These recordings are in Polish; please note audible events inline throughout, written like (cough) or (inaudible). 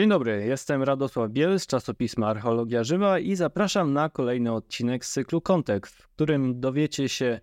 Dzień dobry, jestem Radosław Biel z czasopisma Archeologia Żywa i zapraszam na kolejny odcinek z cyklu Kontekst, w którym dowiecie się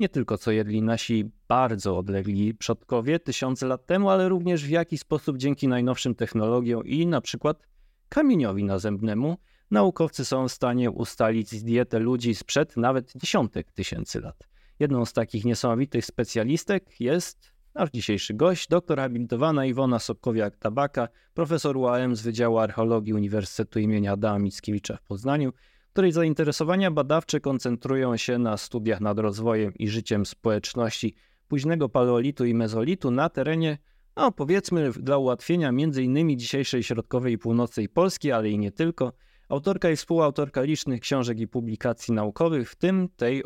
nie tylko co jedli nasi bardzo odlegli przodkowie tysiące lat temu, ale również w jaki sposób dzięki najnowszym technologiom i na przykład kamieniowi nazębnemu naukowcy są w stanie ustalić dietę ludzi sprzed nawet dziesiątek tysięcy lat. Jedną z takich niesamowitych specjalistek jest nasz dzisiejszy gość, doktor habilitowana Iwona Sobkowiak-Tabaka, profesor UAM z Wydziału Archeologii Uniwersytetu im. Adama Mickiewicza w Poznaniu, której zainteresowania badawcze koncentrują się na studiach nad rozwojem i życiem społeczności późnego paleolitu i mezolitu na terenie, no powiedzmy dla ułatwienia m.in. dzisiejszej środkowej i północnej Polski, ale i nie tylko. Autorka i współautorka licznych książek i publikacji naukowych, w tym tej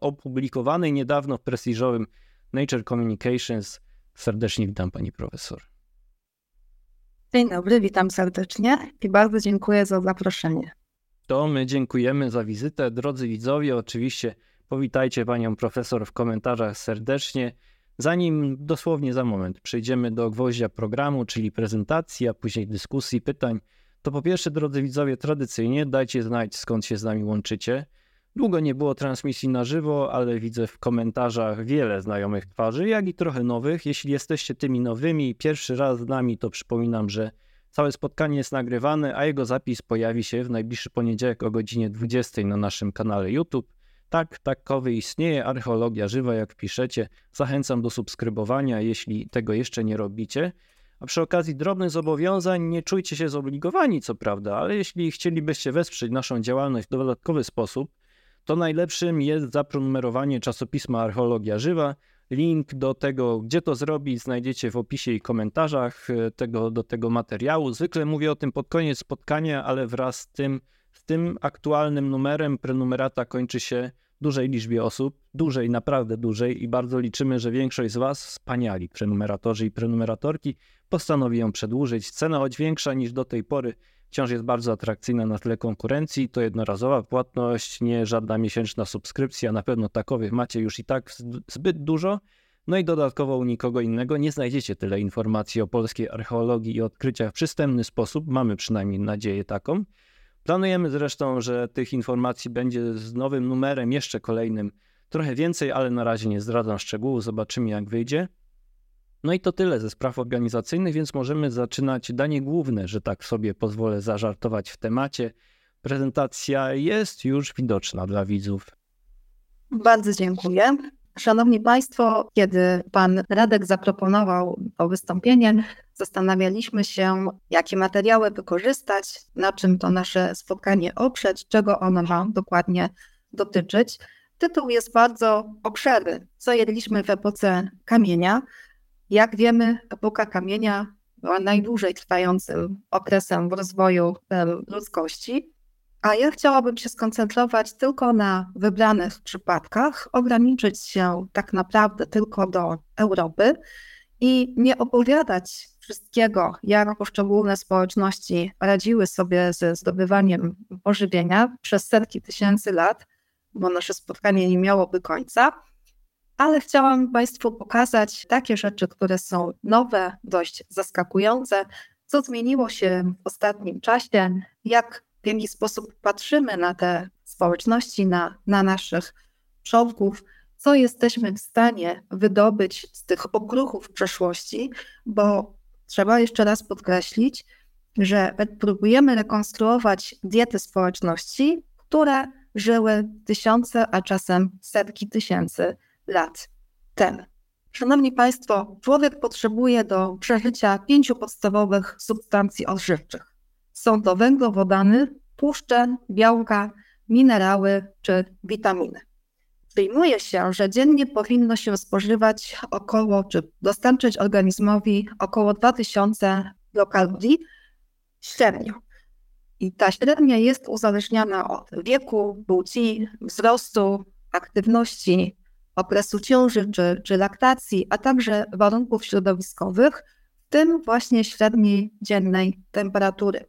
opublikowanej niedawno w prestiżowym Nature Communications. Serdecznie witam pani profesor. Dzień dobry, witam serdecznie i bardzo dziękuję za zaproszenie. To my dziękujemy za wizytę. Drodzy widzowie, oczywiście powitajcie panią profesor w komentarzach serdecznie. Zanim dosłownie za moment przejdziemy do gwoździa programu, czyli prezentacji, a później dyskusji, pytań, to po pierwsze, drodzy widzowie, tradycyjnie dajcie znać, skąd się z nami łączycie. Długo nie było transmisji na żywo, ale widzę w komentarzach wiele znajomych twarzy, jak i trochę nowych. Jeśli jesteście tymi nowymi pierwszy raz z nami, to przypominam, że całe spotkanie jest nagrywane, a jego zapis pojawi się w najbliższy poniedziałek o godzinie 20 na naszym kanale YouTube. Tak, takowy istnieje, archeologia żywa, jak piszecie. Zachęcam do subskrybowania, jeśli tego jeszcze nie robicie. A przy okazji drobnych zobowiązań nie czujcie się zobligowani, co prawda, ale jeśli chcielibyście wesprzeć naszą działalność w dodatkowy sposób, to najlepszym jest zaprenumerowanie czasopisma Archeologia Żywa. Link do tego, gdzie to zrobić, znajdziecie w opisie i komentarzach e, tego, do tego materiału. Zwykle mówię o tym pod koniec spotkania, ale wraz z tym, z tym aktualnym numerem prenumerata kończy się dużej liczbie osób, dużej, naprawdę dużej i bardzo liczymy, że większość z Was, wspaniali prenumeratorzy i prenumeratorki, postanowi ją przedłużyć. Cena choć większa niż do tej pory wciąż jest bardzo atrakcyjna na tle konkurencji. To jednorazowa płatność, nie żadna miesięczna subskrypcja. Na pewno takowych macie już i tak zbyt dużo. No i dodatkowo u nikogo innego nie znajdziecie tyle informacji o polskiej archeologii i odkryciach w przystępny sposób. Mamy przynajmniej nadzieję taką. Planujemy zresztą, że tych informacji będzie z nowym numerem, jeszcze kolejnym, trochę więcej, ale na razie nie zdradzam szczegółów. Zobaczymy, jak wyjdzie. No i to tyle ze spraw organizacyjnych, więc możemy zaczynać danie główne, że tak sobie pozwolę zażartować w temacie. Prezentacja jest już widoczna dla widzów. Bardzo dziękuję. Szanowni Państwo, kiedy Pan Radek zaproponował to wystąpienie, zastanawialiśmy się, jakie materiały wykorzystać, na czym to nasze spotkanie oprzeć, czego ono ma dokładnie dotyczyć. Tytuł jest bardzo obszerny. Co jedliśmy w epoce kamienia? Jak wiemy, epoka kamienia była najdłużej trwającym okresem w rozwoju ludzkości, a ja chciałabym się skoncentrować tylko na wybranych przypadkach, ograniczyć się tak naprawdę tylko do Europy i nie opowiadać wszystkiego, jak poszczególne społeczności radziły sobie ze zdobywaniem pożywienia przez setki tysięcy lat, bo nasze spotkanie nie miałoby końca ale chciałam Państwu pokazać takie rzeczy, które są nowe, dość zaskakujące, co zmieniło się w ostatnim czasie, jak w jaki sposób patrzymy na te społeczności, na, na naszych przodków, co jesteśmy w stanie wydobyć z tych okruchów przeszłości, bo trzeba jeszcze raz podkreślić, że próbujemy rekonstruować diety społeczności, które żyły tysiące, a czasem setki tysięcy lat temu. Szanowni Państwo, człowiek potrzebuje do przeżycia pięciu podstawowych substancji odżywczych. Są to węglowodany, tłuszcze, białka, minerały czy witaminy. Przyjmuje się, że dziennie powinno się spożywać około, czy dostarczyć organizmowi około 2000 kilokalorii średnio. I ta średnia jest uzależniona od wieku, płci, wzrostu, aktywności okresu ciąży czy, czy laktacji, a także warunków środowiskowych, w tym właśnie średniej dziennej temperatury.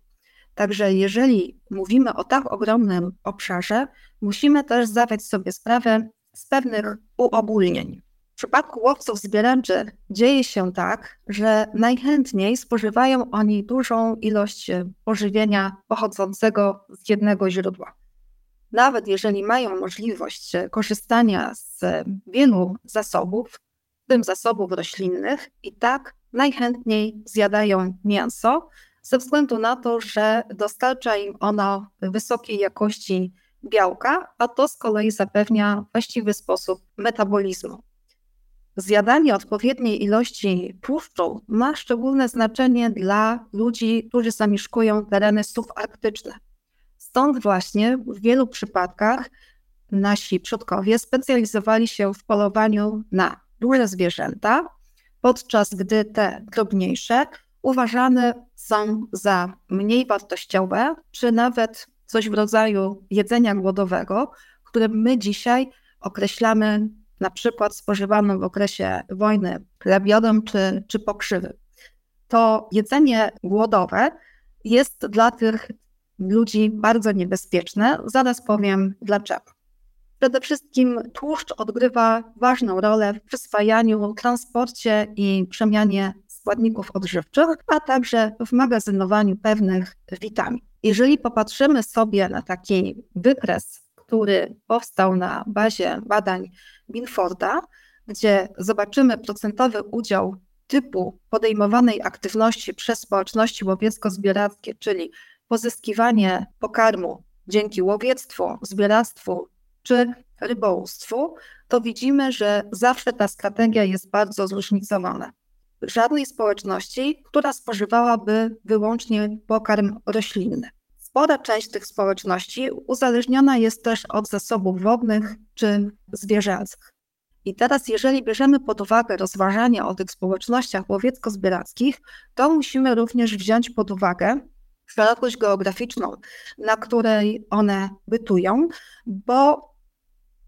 Także jeżeli mówimy o tak ogromnym obszarze, musimy też zdawać sobie sprawę z pewnych uogólnień. przypadku łowców zbieraczy dzieje się tak, że najchętniej spożywają oni dużą ilość pożywienia pochodzącego z jednego źródła. Nawet jeżeli mają możliwość korzystania z wielu zasobów, w tym zasobów roślinnych, i tak najchętniej zjadają mięso, ze względu na to, że dostarcza im ono wysokiej jakości białka, a to z kolei zapewnia właściwy sposób metabolizmu. Zjadanie odpowiedniej ilości tłuszczu ma szczególne znaczenie dla ludzi, którzy zamieszkują tereny subarktyczne. Stąd właśnie w wielu przypadkach nasi przodkowie specjalizowali się w polowaniu na duże zwierzęta, podczas gdy te drobniejsze uważane są za mniej wartościowe, czy nawet coś w rodzaju jedzenia głodowego, które my dzisiaj określamy na przykład spożywaną w okresie wojny chlebiodą czy, czy pokrzywy. To jedzenie głodowe jest dla tych ludzi bardzo niebezpieczne. Zaraz powiem dlaczego. Przede wszystkim tłuszcz odgrywa ważną rolę w przyswajaniu, transporcie i przemianie składników odżywczych, a także w magazynowaniu pewnych witamin. Jeżeli popatrzymy sobie na taki wykres, który powstał na bazie badań Binforda, gdzie zobaczymy procentowy udział typu podejmowanej aktywności przez społeczności łowiecko-zbierackie, czyli pozyskiwanie pokarmu dzięki łowiectwu, zbieractwu czy rybołówstwu, to widzimy, że zawsze ta strategia jest bardzo zróżnicowana. Żadnej społeczności, która spożywałaby wyłącznie pokarm roślinny. Spora część tych społeczności uzależniona jest też od zasobów wodnych czy zwierzęcych. I teraz, jeżeli bierzemy pod uwagę rozważania o tych społecznościach łowiecko-zbierackich, to musimy również wziąć pod uwagę szerokość geograficzną, na której one bytują, bo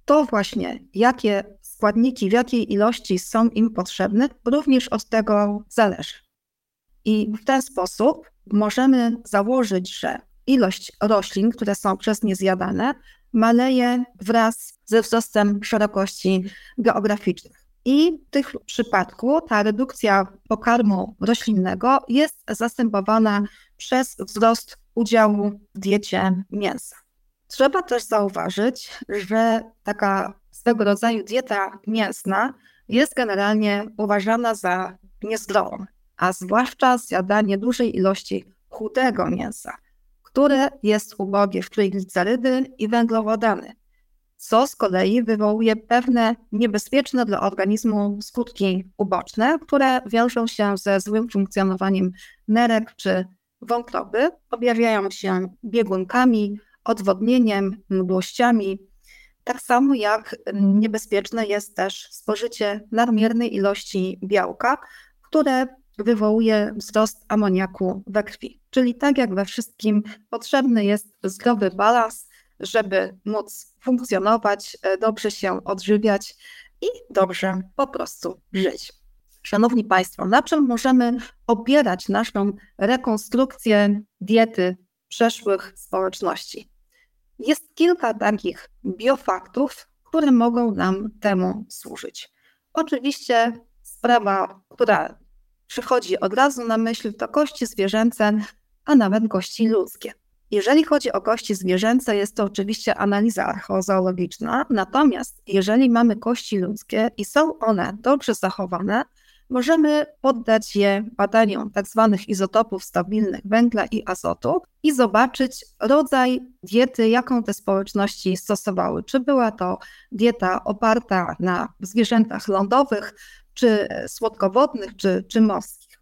to właśnie, jakie składniki, w jakiej ilości są im potrzebne, również od tego zależy. I w ten sposób możemy założyć, że ilość roślin, które są przez nie zjadane, maleje wraz ze wzrostem szerokości geograficznych. I w tych przypadku ta redukcja pokarmu roślinnego jest zastępowana przez wzrost udziału w diecie mięsa. Trzeba też zauważyć, że taka swego rodzaju dieta mięsna jest generalnie uważana za niezdrową, a zwłaszcza zjadanie dużej ilości chudego mięsa, które jest ubogie w triglicerydy i węglowodany, co z kolei wywołuje pewne niebezpieczne dla organizmu skutki uboczne, które wiążą się ze złym funkcjonowaniem nerek czy wątroby, objawiają się biegunkami, odwodnieniem, mdłościami. Tak samo jak niebezpieczne jest też spożycie nadmiernej ilości białka, które wywołuje wzrost amoniaku we krwi. Czyli tak jak we wszystkim potrzebny jest zdrowy balans, żeby móc funkcjonować, e, dobrze się odżywiać i dobrze po prostu żyć. Szanowni Państwo, na czym możemy opierać naszą rekonstrukcję diety przeszłych społeczności? Jest kilka takich biofaktów, które mogą nam temu służyć. Oczywiście sprawa, która przychodzi od razu na myśl, to kości zwierzęce, a nawet kości ludzkie. Jeżeli chodzi o kości zwierzęce, jest to oczywiście analiza archeozoologiczna, natomiast jeżeli mamy kości ludzkie i są one dobrze zachowane, możemy poddać je badaniom tzw. Tak izotopów stabilnych węgla i azotu i zobaczyć rodzaj diety, jaką te społeczności stosowały. Czy była to dieta oparta na zwierzętach lądowych, czy słodkowodnych, czy, czy morskich.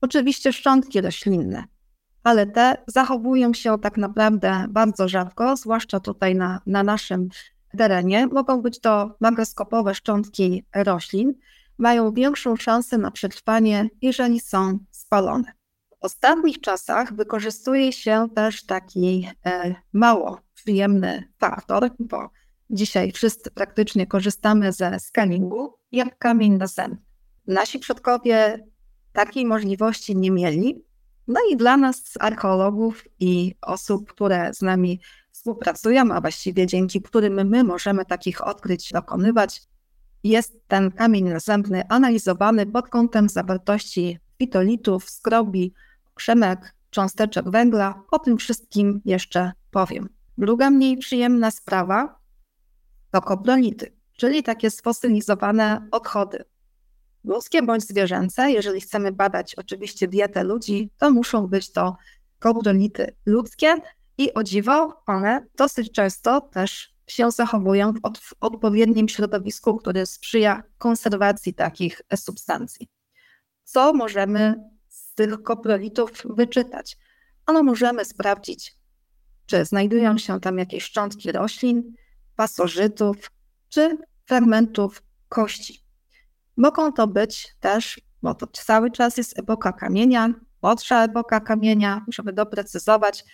Oczywiście szczątki roślinne, ale te zachowują się tak naprawdę bardzo rzadko, zwłaszcza tutaj na, na naszym terenie. Mogą być to makroskopowe szczątki roślin, mają większą szansę na przetrwanie, jeżeli są spalone. W ostatnich czasach wykorzystuje się też taki e, mało przyjemny faktor, bo dzisiaj wszyscy praktycznie korzystamy ze scanningu, jak kamień na sen. Nasi przodkowie takiej możliwości nie mieli. No i dla nas, archeologów i osób, które z nami współpracują, a właściwie dzięki którym my możemy takich odkryć dokonywać, jest ten kamień nazębny analizowany pod kątem zawartości fitolitów, skrobi, krzemek, cząsteczek węgla. O tym wszystkim jeszcze powiem. Druga mniej przyjemna sprawa to koprolity, czyli takie sfosylizowane odchody. Ludzkie bądź zwierzęce, jeżeli chcemy badać oczywiście dietę ludzi, to muszą być to koprolity ludzkie i o dziwo one dosyć często też się zachowują w, w odpowiednim środowisku, które sprzyja konserwacji takich substancji. Co możemy z tych koprolitów wyczytać? Ano możemy sprawdzić, czy znajdują się tam jakieś szczątki roślin, pasożytów czy fragmentów kości. Mogą to być też, bo to cały czas jest epoka kamienia, młodsza epoka kamienia, musimy doprecyzować,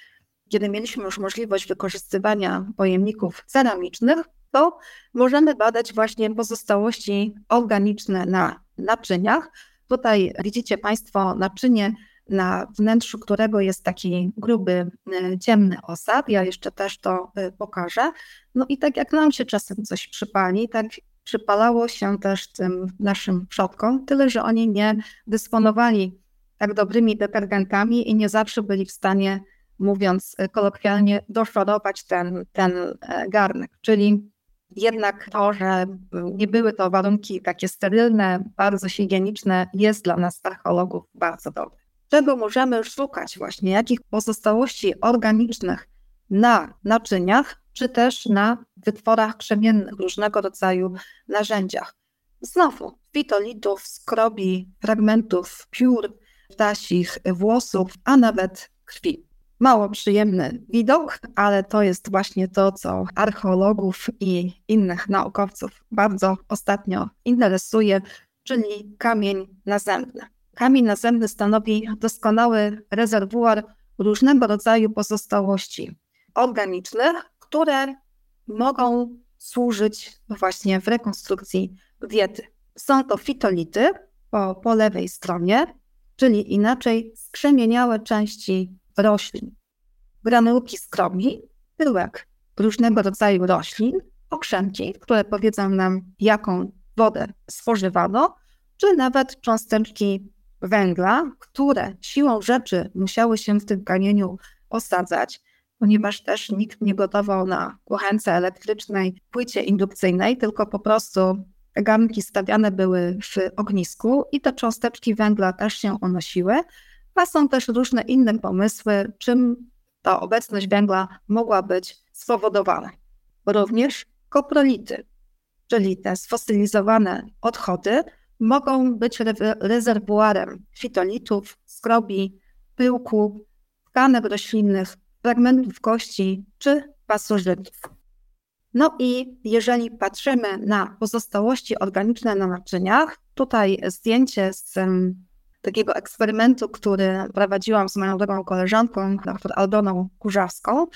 kiedy mieliśmy już możliwość wykorzystywania pojemników ceramicznych, to możemy badać właśnie pozostałości organiczne na naczyniach. Tutaj widzicie Państwo naczynie, na wnętrzu którego jest taki gruby, e, ciemny osad. Ja jeszcze też to e, pokażę. No i tak jak nam się czasem coś przypali, tak przypalało się też tym naszym przodkom, tyle że oni nie dysponowali tak dobrymi detergentami i nie zawsze byli w stanie mówiąc kolokwialnie, doszorować ten, ten e, garnek. Czyli jednak to, że nie były to warunki takie sterylne, bardzo higieniczne, jest dla nas archeologów bardzo dobre. Czego możemy szukać właśnie, jakich pozostałości organicznych na naczyniach, czy też na wytworach krzemiennych, różnego rodzaju narzędziach. Znowu, fitolitów, skrobi, fragmentów piór, ptasich, włosów, a nawet krwi mało przyjemny widok, ale to jest właśnie to, co archeologów i innych naukowców bardzo ostatnio interesuje, czyli kamień nazemny. Kamień nazemny stanowi doskonały rezerwuar różnego rodzaju pozostałości organicznych, które mogą służyć właśnie w rekonstrukcji diety. Są to fitolity po, po lewej stronie, czyli inaczej skrzemieniałe części roślin. Granułki skrobi, pyłek różnego rodzaju roślin, okrzemki, które powiedzą nam, jaką wodę spożywano, czy nawet cząsteczki węgla, które siłą rzeczy musiały się w tym kamieniu osadzać, ponieważ też nikt nie gotował na kuchence elektrycznej, płycie indukcyjnej, tylko po prostu garnki stawiane były w ognisku i te cząsteczki węgla też się unosiły, a są też różne inne pomysły, czym ta obecność węgla mogła być spowodowana. Również koprolity, czyli te sfosylizowane odchody, mogą być re rezerwuarem fitolitów, skrobi, pyłku, tkanek roślinnych, fragmentów kości czy pasożytów. No i jeżeli patrzymy na pozostałości organiczne na naczyniach, tutaj zdjęcie z takiego eksperymentu, który prowadziłam z moją drugą koleżanką, dr Aldoną Kurzawską.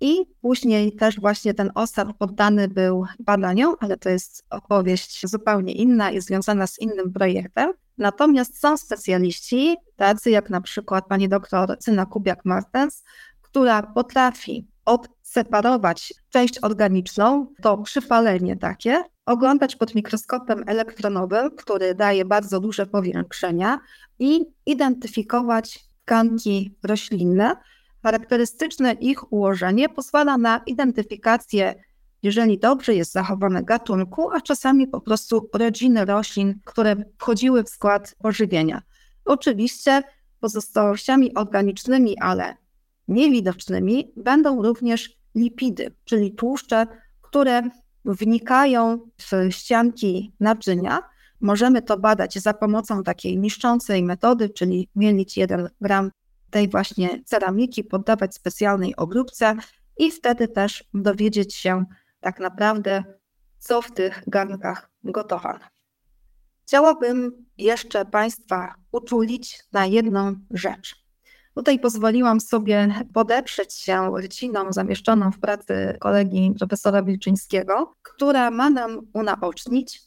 I później też właśnie ten osad poddany był badaniom, ale to jest opowieść zupełnie inna i związana z innym projektem. Natomiast są specjaliści, tacy jak na przykład pani doktor Cyna Kubiak-Martens, która potrafi odseparować część organiczną, to przypalenie takie, oglądać pod mikroskopem elektronowym, który daje bardzo duże powiększenia i identyfikować tkanki roślinne. Charakterystyczne ich ułożenie pozwala na identyfikację, jeżeli dobrze jest zachowane gatunku, a czasami po prostu rodziny roślin, które wchodziły w skład pożywienia. Oczywiście pozostałościami organicznymi, ale niewidocznymi będą również lipidy, czyli tłuszcze, które wnikają w ścianki naczynia. Możemy to badać za pomocą takiej niszczącej metody, czyli mielić 1 gram tej właśnie ceramiki, poddawać specjalnej obróbce i wtedy też dowiedzieć się tak naprawdę, co w tych garnkach gotowano. Chciałabym jeszcze Państwa uczulić na jedną rzecz. Tutaj pozwoliłam sobie podeprzeć się ryciną zamieszczoną w pracy kolegi profesora Wilczyńskiego, która ma nam unaocznić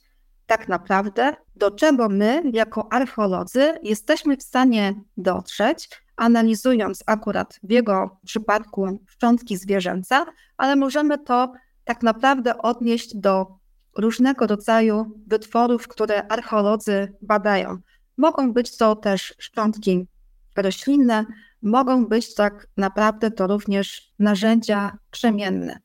tak naprawdę, do czego my, jako archeolodzy, jesteśmy w stanie dotrzeć, analizując akurat w jego przypadku szczątki zwierzęce, ale możemy to tak naprawdę odnieść do różnego rodzaju wytworów, które archeolodzy badają. Mogą być to też szczątki roślinne, mogą być tak naprawdę to również narzędzia krzemienne.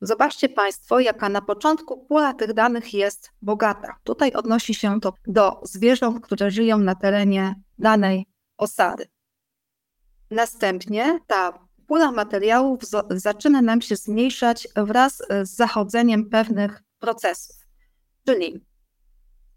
Zobaczcie Państwo, jaka na początku pula tych danych jest bogata. Tutaj odnosi się to do zwierząt, które żyją na terenie danej osady. Następnie ta pula materiałów zaczyna nam się zmniejszać wraz z zachodzeniem pewnych procesów. Czyli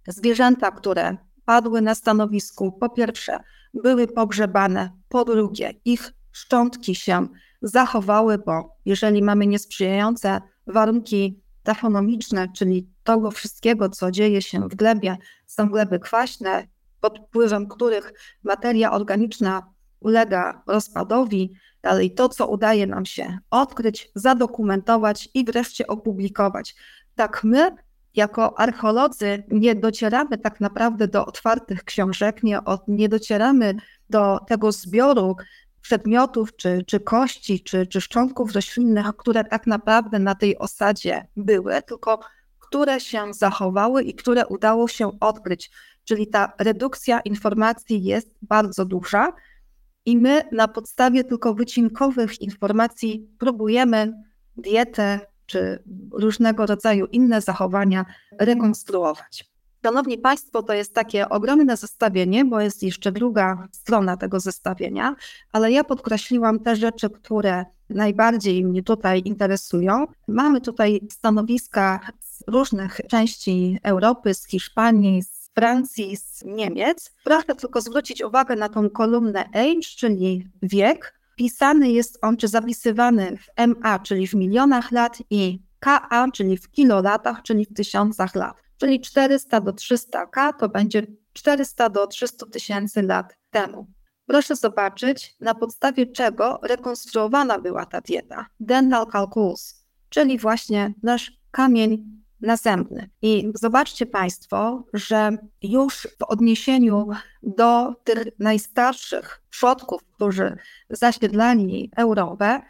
zwierzęta, które padły na stanowisku, po pierwsze, były pogrzebane, po drugie, ich szczątki się zachowały, bo jeżeli mamy niesprzyjające warunki tafonomiczne, czyli tego wszystkiego, co dzieje się w glebie, są gleby kwaśne, pod wpływem których materia organiczna ulega rozpadowi, dalej to, co udaje nam się odkryć, zadokumentować i wreszcie opublikować. Tak my, jako archeolodzy, nie docieramy tak naprawdę do otwartych książek, nie, nie docieramy do tego zbioru przedmiotów, czy, czy kości, czy, czy szczątków roślinnych, które tak naprawdę na tej osadzie były, tylko które się zachowały i które udało się odkryć. Czyli ta redukcja informacji jest bardzo duża i my na podstawie tylko wycinkowych informacji próbujemy dietę czy różnego rodzaju inne zachowania rekonstruować. Szanowni Państwo, to jest takie ogromne zestawienie, bo jest jeszcze druga strona tego zestawienia, ale ja podkreśliłam te rzeczy, które najbardziej mnie tutaj interesują. Mamy tutaj stanowiska z różnych części Europy, z Hiszpanii, z Francji, z Niemiec. Proszę tylko zwrócić uwagę na tą kolumnę age, czyli wiek. Pisany jest on, czy zapisywany w MA, czyli w milionach lat i KA, czyli w kilolatach, czyli w tysiącach lat czyli 400 do 300K to będzie 400 do 300 tysięcy lat temu. Proszę zobaczyć, na podstawie czego rekonstruowana była ta dieta. Dental calculus, czyli właśnie nasz kamień nazębny. I zobaczcie Państwo, że już w odniesieniu do tych najstarszych przodków, którzy zasiedlali Europę,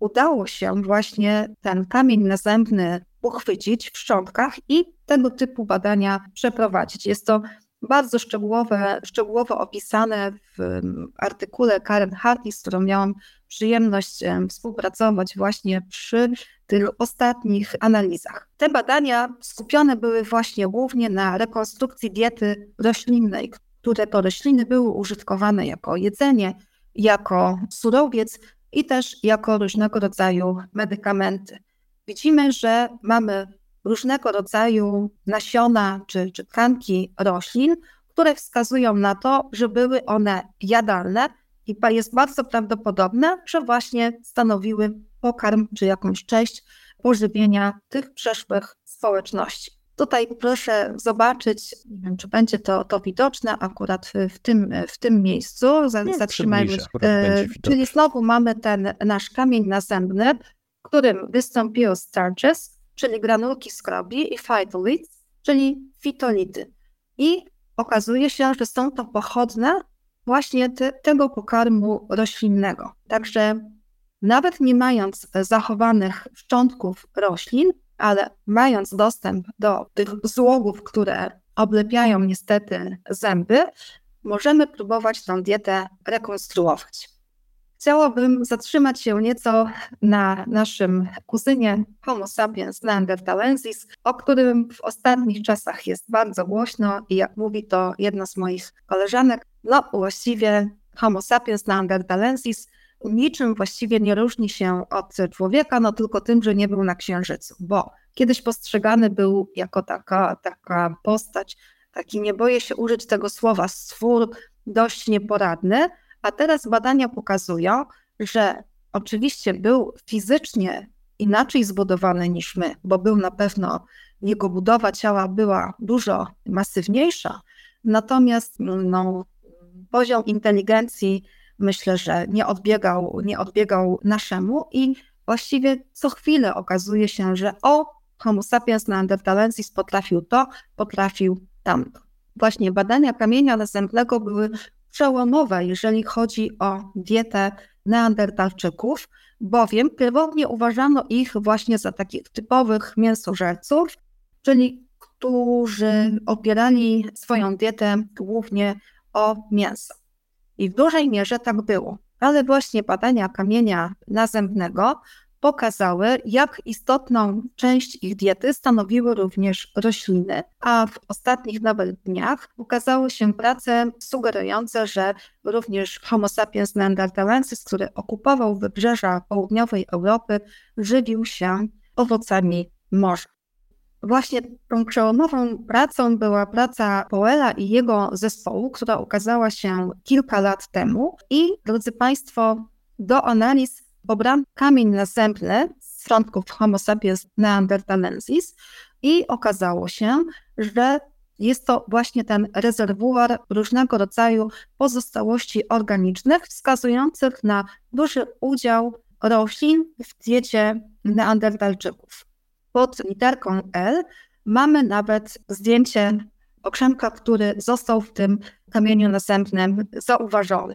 udało się właśnie ten kamień nazębny uchwycić w szczątkach i tego typu badania przeprowadzić. Jest to bardzo szczegółowe, szczegółowo opisane w artykule Karen Hardy, z którą miałam przyjemność współpracować właśnie przy tych ostatnich analizach. Te badania skupione były właśnie głównie na rekonstrukcji diety roślinnej, które to rośliny były użytkowane jako jedzenie, jako surowiec i też jako różnego rodzaju medykamenty. Widzimy, że mamy różnego rodzaju nasiona czy, czy tkanki roślin, które wskazują na to, że były one jadalne i jest bardzo prawdopodobne, że właśnie stanowiły pokarm czy jakąś część pożywienia tych przeszłych społeczności. Tutaj proszę zobaczyć, nie wiem, czy będzie to, to widoczne akurat w, tym, w tym miejscu. Zatrzymajmy się. E, czyli znowu mamy ten nasz kamień nazębny, w którym wystąpiły starches, czyli granulki skrobi i phytoliths, czyli fitolity. I okazuje się, że są to pochodne właśnie te, tego pokarmu roślinnego. Także nawet nie mając zachowanych szczątków roślin, ale mając dostęp do tych złogów, które oblepiają niestety zęby, możemy próbować tą dietę rekonstruować. Chciałabym zatrzymać się nieco na naszym kuzynie Homo sapiens neanderthalensis, o którym w ostatnich czasach jest bardzo głośno i jak mówi to jedna z moich koleżanek, no właściwie Homo sapiens neanderthalensis niczym właściwie nie różni się od człowieka, no tylko tym, że nie był na księżycu, bo kiedyś postrzegany był jako taka, taka postać, taki nie boję się użyć tego słowa, stwór dość nieporadny, a teraz badania pokazują, że oczywiście był fizycznie inaczej zbudowany niż my, bo był na pewno, jego budowa ciała była dużo masywniejsza, natomiast no, poziom inteligencji myślę, że nie odbiegał, nie odbiegał naszemu i właściwie co chwilę okazuje się, że o, Homo sapiens neanderthalensis potrafił to, potrafił tamto. Właśnie badania kamienia nazębnego były przełomowe, jeżeli chodzi o dietę czyli którzy opierali swoją dietę głównie o mięso. I w dużej mierze tak było. Ale właśnie badania kamienia nazębnego pokazały, jak istotną część ich diety stanowiły również rośliny, a w ostatnich nawet dniach ukazały się prace sugerujące, że również Homo sapiens neanderthalensis, który okupował wybrzeża południowej Europy, żywił się owocami morza. Właśnie tą przełomową pracą była praca Powella i jego zespołu, która ukazała się kilka lat temu. I drodzy Państwo, do analiz pobrano kamień następny z frątków Homo sapiens neanderthalensis i okazało się, że jest to właśnie ten rezerwuar różnego rodzaju pozostałości organicznych, wskazujących na duży udział roślin w diecie neandertalczyków. Pod literką L mamy nawet zdjęcie okrzemka, który został w tym kamieniu następnym zauważony.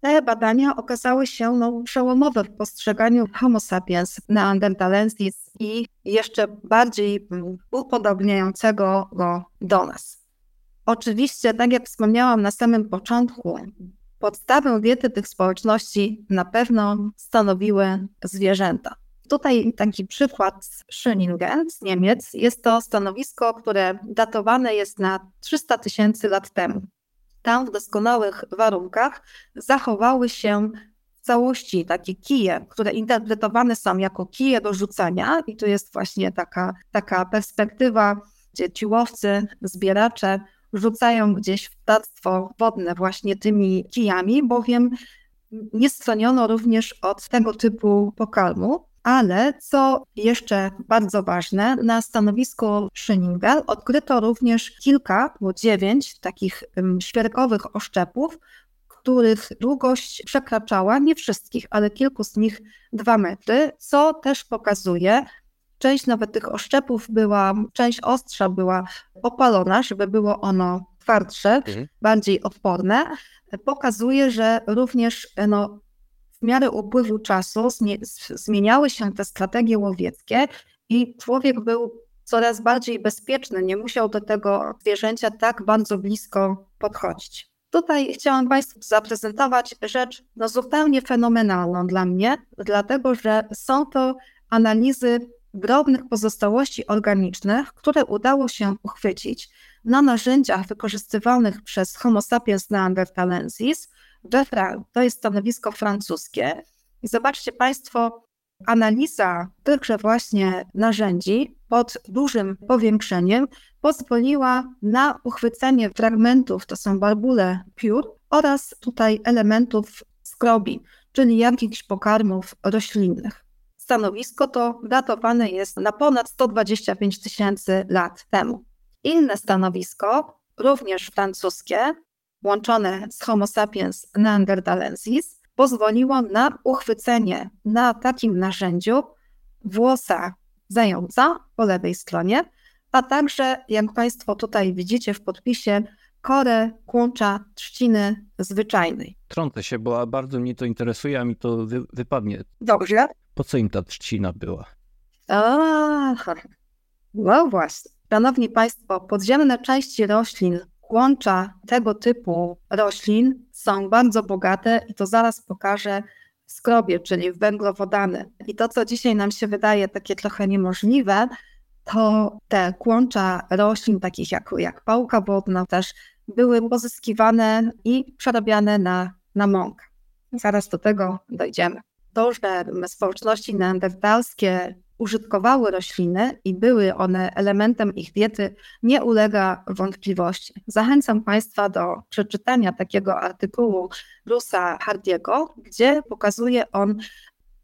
Te badania okazały się no, przełomowe w postrzeganiu Homo sapiens neanderthalensis i jeszcze bardziej upodobniającego go do nas. Oczywiście, tak jak wspomniałam na samym początku, podstawę diety tych społeczności na pewno stanowiły zwierzęta. Tutaj taki przykład z Schöningen z Niemiec. Jest to stanowisko, które datowane jest na 300 tysięcy lat temu. Tam w doskonałych warunkach zachowały się w całości takie kije, które interpretowane są jako kije do rzucania i tu jest właśnie taka, taka perspektywa, gdzie ci łowcy, zbieracze rzucają gdzieś w ptactwo wodne właśnie tymi kijami, bowiem nie stroniono również od tego typu pokarmu. Ale co jeszcze bardzo ważne, na stanowisku Schöninger odkryto również kilka, bo dziewięć takich świerkowych oszczepów, których długość przekraczała nie wszystkich, ale kilku z nich dwa metry, co też pokazuje, część nawet tych oszczepów była, część ostrza była opalona, żeby było ono twardsze, mhm. bardziej odporne. Pokazuje, że również no, w miarę upływu czasu zmieniały się te strategie łowieckie i człowiek był coraz bardziej bezpieczny, nie musiał do tego zwierzęcia tak bardzo blisko podchodzić. Tutaj chciałam Państwu zaprezentować rzecz no, zupełnie fenomenalną dla mnie, dlatego że są to analizy drobnych pozostałości organicznych, które udało się uchwycić na narzędziach wykorzystywanych przez Homo sapiens neanderthalensis Defra to jest stanowisko francuskie. I zobaczcie Państwo, analiza tychże właśnie narzędzi pod dużym powiększeniem pozwoliła na uchwycenie fragmentów, to są barbule piór, oraz tutaj elementów skrobi, czyli jakichś pokarmów roślinnych. Stanowisko to datowane jest na ponad 125 tysięcy lat temu. Inne stanowisko, również francuskie, łączone z Homo sapiens neanderthalensis, pozwoliło na uchwycenie na takim narzędziu włosa zająca po lewej stronie, a także, jak Państwo tutaj widzicie w podpisie, korę kłącza trzciny zwyczajnej. Trącę się, bo bardzo mnie to interesuje, a mi to wy, wypadnie. Dobrze. Po co im ta trzcina była? A, no właśnie. Szanowni Państwo, podziemne części roślin Łącza tego typu roślin są bardzo bogate i to zaraz pokażę w skrobie, czyli w węglowodany. I to, co dzisiaj nam się wydaje takie trochę niemożliwe, to te kłącza roślin, takich jak, jak pałka wodna, też były pozyskiwane i przerabiane na, na mąkę. Zaraz do tego dojdziemy. To, że społeczności neandertalskie użytkowały rośliny i były one elementem ich diety, nie ulega wątpliwości. Zachęcam Państwa do przeczytania takiego artykułu Bruce'a Hardiego, gdzie pokazuje on,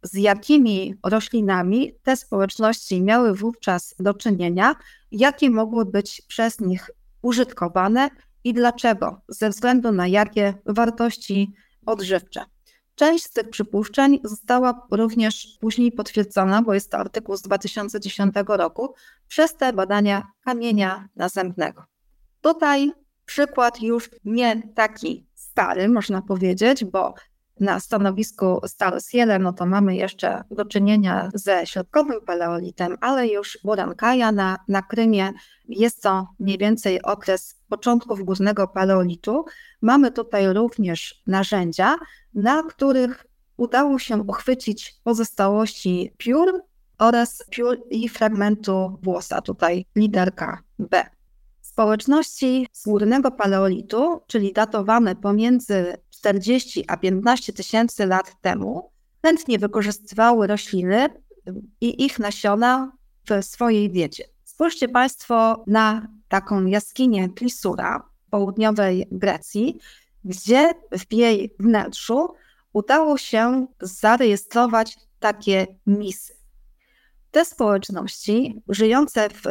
z jakimi roślinami te społeczności miały wówczas do czynienia, jakie mogły być przez nich użytkowane i dlaczego, ze względu na jakie wartości odżywcze. Część z tych przypuszczeń została również później potwierdzona, bo jest to artykuł z 2010 roku, przez te badania kamienia nazębnego. Tutaj przykład już nie taki stary, można powiedzieć, bo na stanowisku Starosiele, no to mamy jeszcze do czynienia ze środkowym paleolitem, ale już Burankaja na, na Krymie jest to mniej więcej okres początków górnego paleolitu. Mamy tutaj również narzędzia, na których udało się uchwycić pozostałości piór oraz piór i fragmentu włosa, tutaj literka B. Społeczności z górnego paleolitu, czyli datowane pomiędzy 40 a 15 tysięcy lat temu, chętnie wykorzystywały rośliny i ich nasiona w swojej diecie. Spójrzcie Państwo na taką jaskinię Klisura w południowej Grecji, gdzie w jej wnętrzu udało się zarejestrować takie misy. Te społeczności żyjące w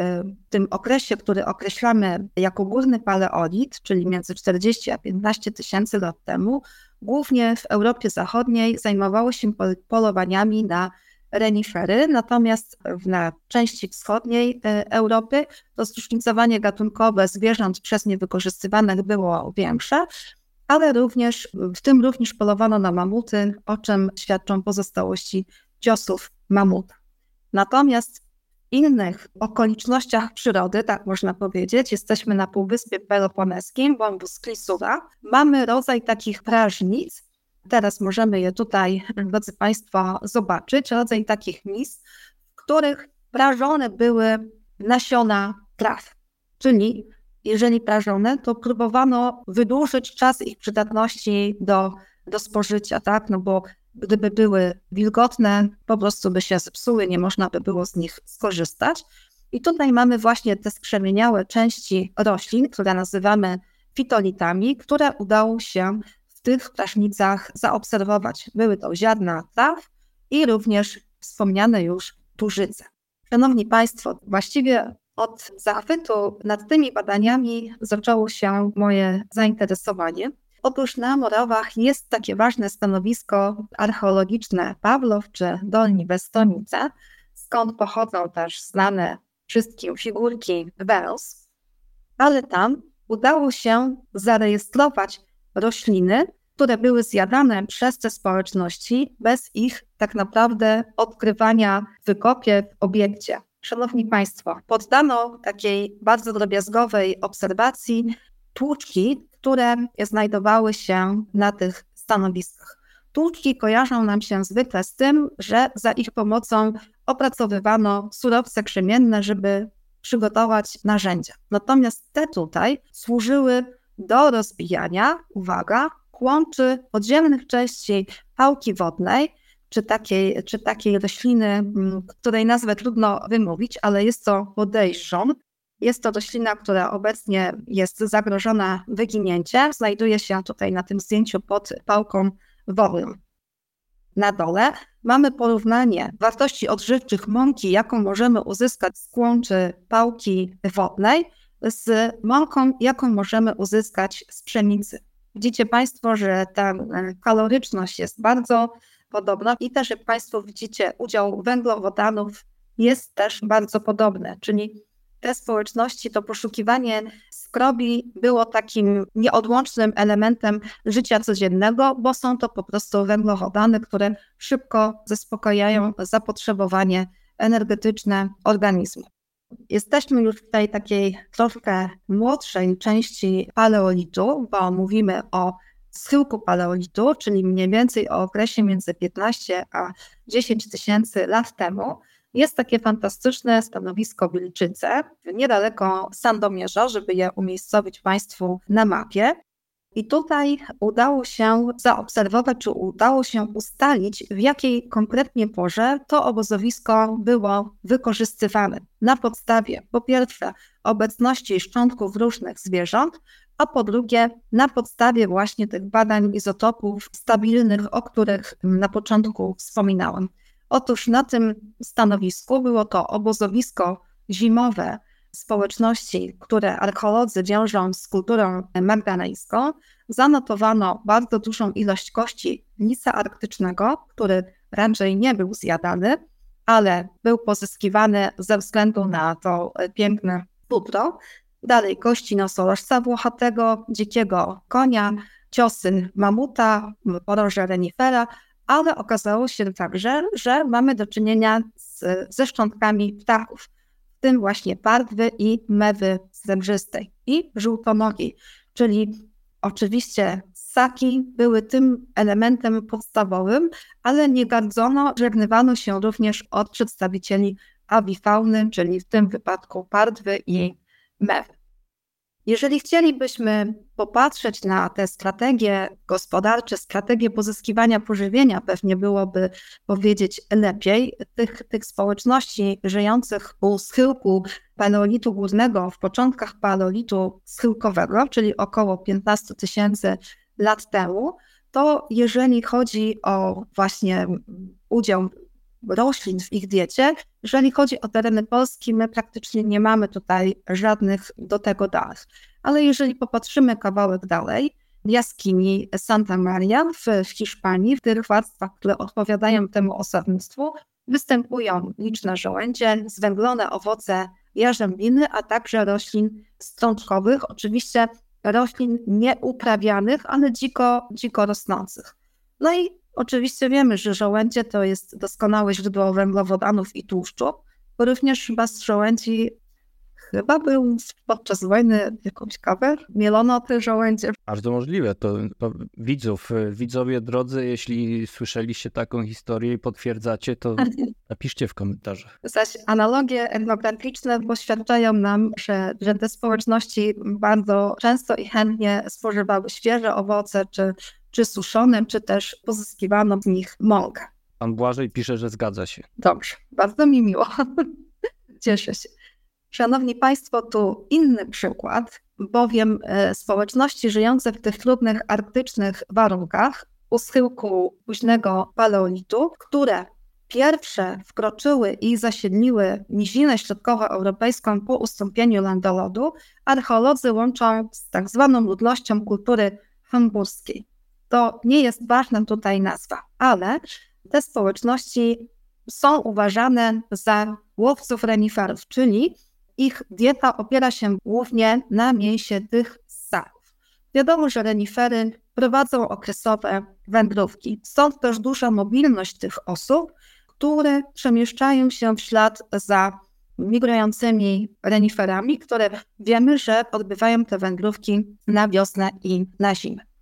tym okresie, który określamy jako górny paleolit, czyli między 40 a 15 tysięcy lat temu, głównie w Europie Zachodniej zajmowały się polowaniami na renifery, natomiast na części wschodniej e, Europy to zróżnicowanie gatunkowe zwierząt przez nie wykorzystywanych było większe, ale również w tym również polowano na mamuty, o czym świadczą pozostałości ciosów mamuta. Natomiast w innych okolicznościach przyrody, tak można powiedzieć, jesteśmy na Półwyspie Peloponeskim, Bombus Klisura, mamy rodzaj takich prażnic, teraz możemy je tutaj, drodzy Państwo, zobaczyć, rodzaj takich mis, w których prażone były nasiona traw, czyli jeżeli prażone, to próbowano wydłużyć czas ich przydatności do, do spożycia, tak? No bo gdyby były wilgotne, po prostu by się zepsuły, nie można by było z nich skorzystać. I tutaj mamy właśnie te skrzemieniałe części roślin, które nazywamy fitolitami, które udało się w tych prażnicach zaobserwować. Były to ziarna traw i również wspomniane już tużyce. Szanowni Państwo, właściwie od zachwytu nad tymi badaniami zaczęło się moje zainteresowanie. Otóż na Morawach jest takie ważne stanowisko archeologiczne Pawlow czy Dolni Westonice, skąd pochodzą też znane wszystkim figurki węż, ale tam udało się zarejestrować rośliny, które były zjadane przez te społeczności bez ich tak naprawdę odkrywania w wykopie, w obiekcie. Szanowni Państwo, poddano takiej bardzo drobiazgowej obserwacji tłuczki, które znajdowały się na tych stanowiskach. Tłuczki kojarzą nam się zwykle z tym, że za ich pomocą opracowywano surowce krzemienne, żeby przygotować narzędzia. Natomiast te tutaj służyły do rozbijania, uwaga, kłączy podziemnych części pałki wodnej, czy takiej, czy takiej rośliny, której nazwę trudno wymówić, ale jest to podejrzon. Jest to roślina, która obecnie jest zagrożona wyginięciem. Znajduje się tutaj na tym zdjęciu pod pałką wodną. Na dole mamy porównanie wartości odżywczych mąki, jaką możemy uzyskać z kłączy pałki wodnej, z mąką, jaką możemy uzyskać z pszenicy. Widzicie Państwo, że ta kaloryczność jest bardzo podobna i też jak Państwo widzicie, udział węglowodanów jest też bardzo podobny, czyli te społeczności, to poszukiwanie skrobi było takim nieodłącznym elementem życia codziennego, bo są to po prostu węglowodany, które szybko zaspokajają zapotrzebowanie energetyczne organizmu. Jesteśmy już w tej takiej troszkę młodszej części paleolitu, bo mówimy o schyłku paleolitu, czyli mniej więcej o okresie między 15 a 10 tysięcy lat temu, jest takie fantastyczne stanowisko Wilczyce, niedaleko Sandomierza, żeby je umiejscowić Państwu na mapie. I tutaj udało się zaobserwować, czy udało się ustalić, w jakiej konkretnie porze to obozowisko było wykorzystywane. Na podstawie, po pierwsze, obecności szczątków różnych zwierząt, a po drugie, na podstawie właśnie tych badań izotopów stabilnych, o których na początku wspominałam. Otóż na tym stanowisku było to obozowisko zimowe społeczności, które archeolodzy wiążą z kulturą marganejską. Zanotowano bardzo dużą ilość kości lisa arktycznego, który raczej nie był zjadany, ale był pozyskiwany ze względu na to piękne pudro. Dalej kości nosorożca włochatego, dzikiego konia, ciosy mamuta, poroże renifera, ale okazało się także, że mamy do czynienia z, ze szczątkami ptaków, w tym właśnie pardwy i mewy srebrzystej i żółtonogiej, czyli oczywiście ssaki były tym elementem podstawowym, ale nie gardzono, żegnywano się również od przedstawicieli awifauny, czyli w tym wypadku pardwy i mewy. Jeżeli chcielibyśmy popatrzeć na te strategie gospodarcze, strategie pozyskiwania pożywienia, pewnie byłoby powiedzieć lepiej, tych, tych społeczności żyjących u schyłku paleolitu górnego, w początkach paleolitu schyłkowego, czyli około 15 tysięcy lat temu, to jeżeli chodzi o właśnie udział roślin w ich diecie. Jeżeli chodzi o tereny Polski, my praktycznie nie mamy tutaj żadnych do tego danych. Ale jeżeli popatrzymy kawałek dalej, jaskini Santa Maria w, w Hiszpanii, w tych warstwach, które odpowiadają temu osadnictwu, występują liczne żołędzie, zwęglone owoce jarzębiny, a także roślin strączkowych, oczywiście roślin nieuprawianych, ale dziko, dziko rosnących. No i Oczywiście wiemy, że żołędzie to jest doskonałe źródło węglowodanów i tłuszczu, bo również chyba z żołędzi chyba był podczas wojny jakąś kawę, mielono te żołędzie. Bardzo możliwe, to, to, widzów, widzowie drodzy, jeśli słyszeliście taką historię i potwierdzacie, to (laughs) napiszcie w komentarzach. Zaś analogie etnograficzne poświadczają nam, że, że te społeczności bardzo często i chętnie spożywały świeże owoce czy czy suszone, czy też pozyskiwano z nich mąkę. Pan Błażej pisze, że zgadza się. Dobrze, bardzo mi miło. (laughs) Cieszę się. Szanowni Państwo, tu inny przykład, bowiem e, społeczności żyjące w tych trudnych arktycznych warunkach u schyłku późnego paleolitu, które pierwsze wkroczyły i zasiedliły nizinę środkowoeuropejską po ustąpieniu lądolodu, archeolodzy łączą z tak zwaną ludnością kultury hamburskiej to nie jest ważna tutaj nazwa, ale te społeczności są uważane za łowców reniferów, czyli ich dieta opiera się głównie na mięsie tych ssadów. Wiadomo, że renifery prowadzą okresowe wędrówki, stąd też duża mobilność tych osób, które przemieszczają się w ślad za migrującymi reniferami, które wiemy, że odbywają te wędrówki na wiosnę i na zimę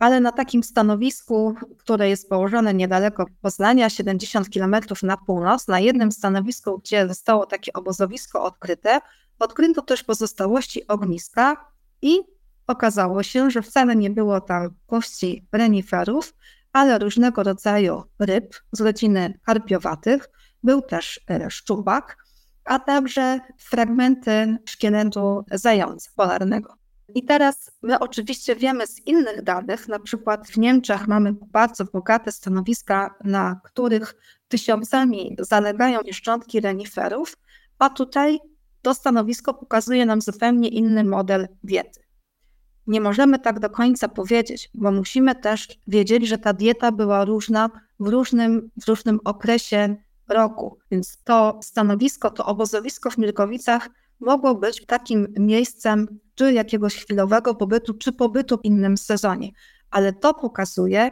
ale na takim stanowisku, które jest położone niedaleko Poznania, 70 km na północ, na jednym stanowisku, gdzie zostało takie obozowisko odkryte, odkryto też pozostałości ogniska i okazało się, że wcale nie było tam kości reniferów, ale różnego rodzaju ryb z rodziny karpiowatych. Był też e, szczubak, a także fragmenty szkieletu zająca polarnego. I teraz my oczywiście wiemy z innych danych, na przykład w Niemczech mamy bardzo bogate stanowiska, na których tysiącami zalegają szczątki reniferów, a tutaj to stanowisko pokazuje nam zupełnie inny model diety. Nie możemy tak do końca powiedzieć, bo musimy też wiedzieć, że ta dieta była różna w różnym, w różnym okresie roku. Więc to stanowisko, to obozowisko w Milkowicach mogło być takim miejscem czy jakiegoś chwilowego pobytu, czy pobytu w innym sezonie. Ale to pokazuje,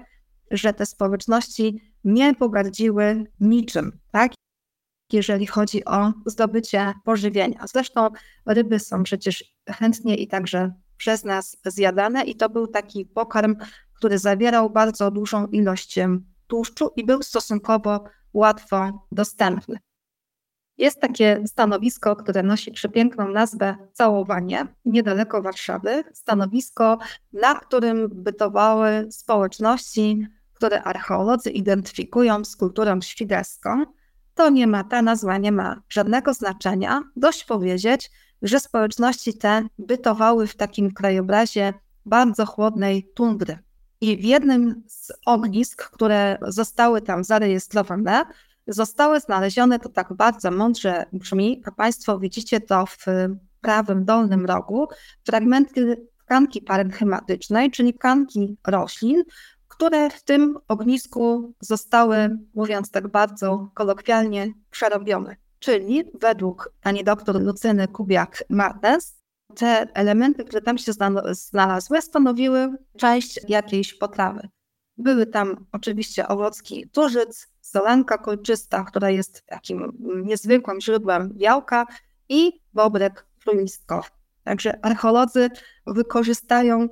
że te społeczności nie pogardziły niczym, tak? jeżeli chodzi o zdobycie pożywienia. Zresztą ryby są przecież chętnie i także przez nas zjadane i to był taki pokarm, który zawierał bardzo dużą ilość tłuszczu i był stosunkowo łatwo dostępny. Jest takie stanowisko, które nosi przepiękną nazwę Całowanie, niedaleko Warszawy. Stanowisko, na którym bytowały społeczności, które archeolodzy identyfikują z kulturą świdecką. To nie ma, ta nazwa nie ma żadnego znaczenia. Dość powiedzieć, że społeczności te bytowały w takim krajobrazie bardzo chłodnej tundry. I w jednym z ognisk, które zostały tam zarejestrowane, zostały znalezione, to tak bardzo mądrze brzmi, a Państwo widzicie to w prawym dolnym rogu, fragmenty tkanki parenchymatycznej, czyli tkanki roślin, które w tym ognisku zostały, mówiąc tak bardzo kolokwialnie, przerobione. Czyli według pani doktor Lucyny Kubiak-Martens, te elementy, które tam się znalazły, stanowiły część jakiejś potrawy. Były tam oczywiście owocki turzyc, solenka kolczysta, która jest takim niezwykłym źródłem białka i bobrek trójlistkowy. Także archeolodzy wykorzystają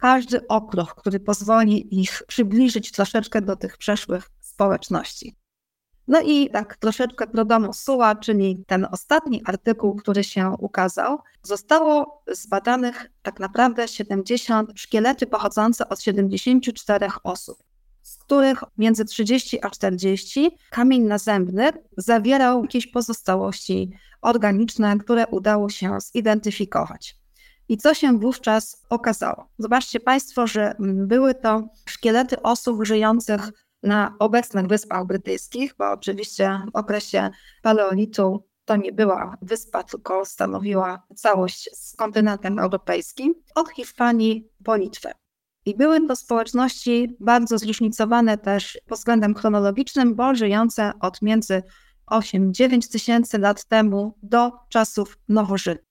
każdy okruch, który pozwoli ich przybliżyć troszeczkę do tych przeszłych społeczności. No i tak troszeczkę pro domu sua, czyli ten ostatni artykuł, który się ukazał, zostało zbadanych tak naprawdę 70 szkielety pochodzące od 74 osób, z których między 30 a 40 kamień nazębny zawierał jakieś pozostałości organiczne, które udało się zidentyfikować. I co się wówczas okazało? Zobaczcie Państwo, że były to szkielety osób żyjących na obecnych Wyspach Brytyjskich, bo oczywiście w okresie paleolitu to nie była wyspa, tylko stanowiła całość z kontynentem europejskim, od Hiszpanii po Litwę. I były to społeczności bardzo zróżnicowane też pod względem chronologicznym, bo żyjące od między 8-9 tysięcy lat temu do czasów nowożytnych.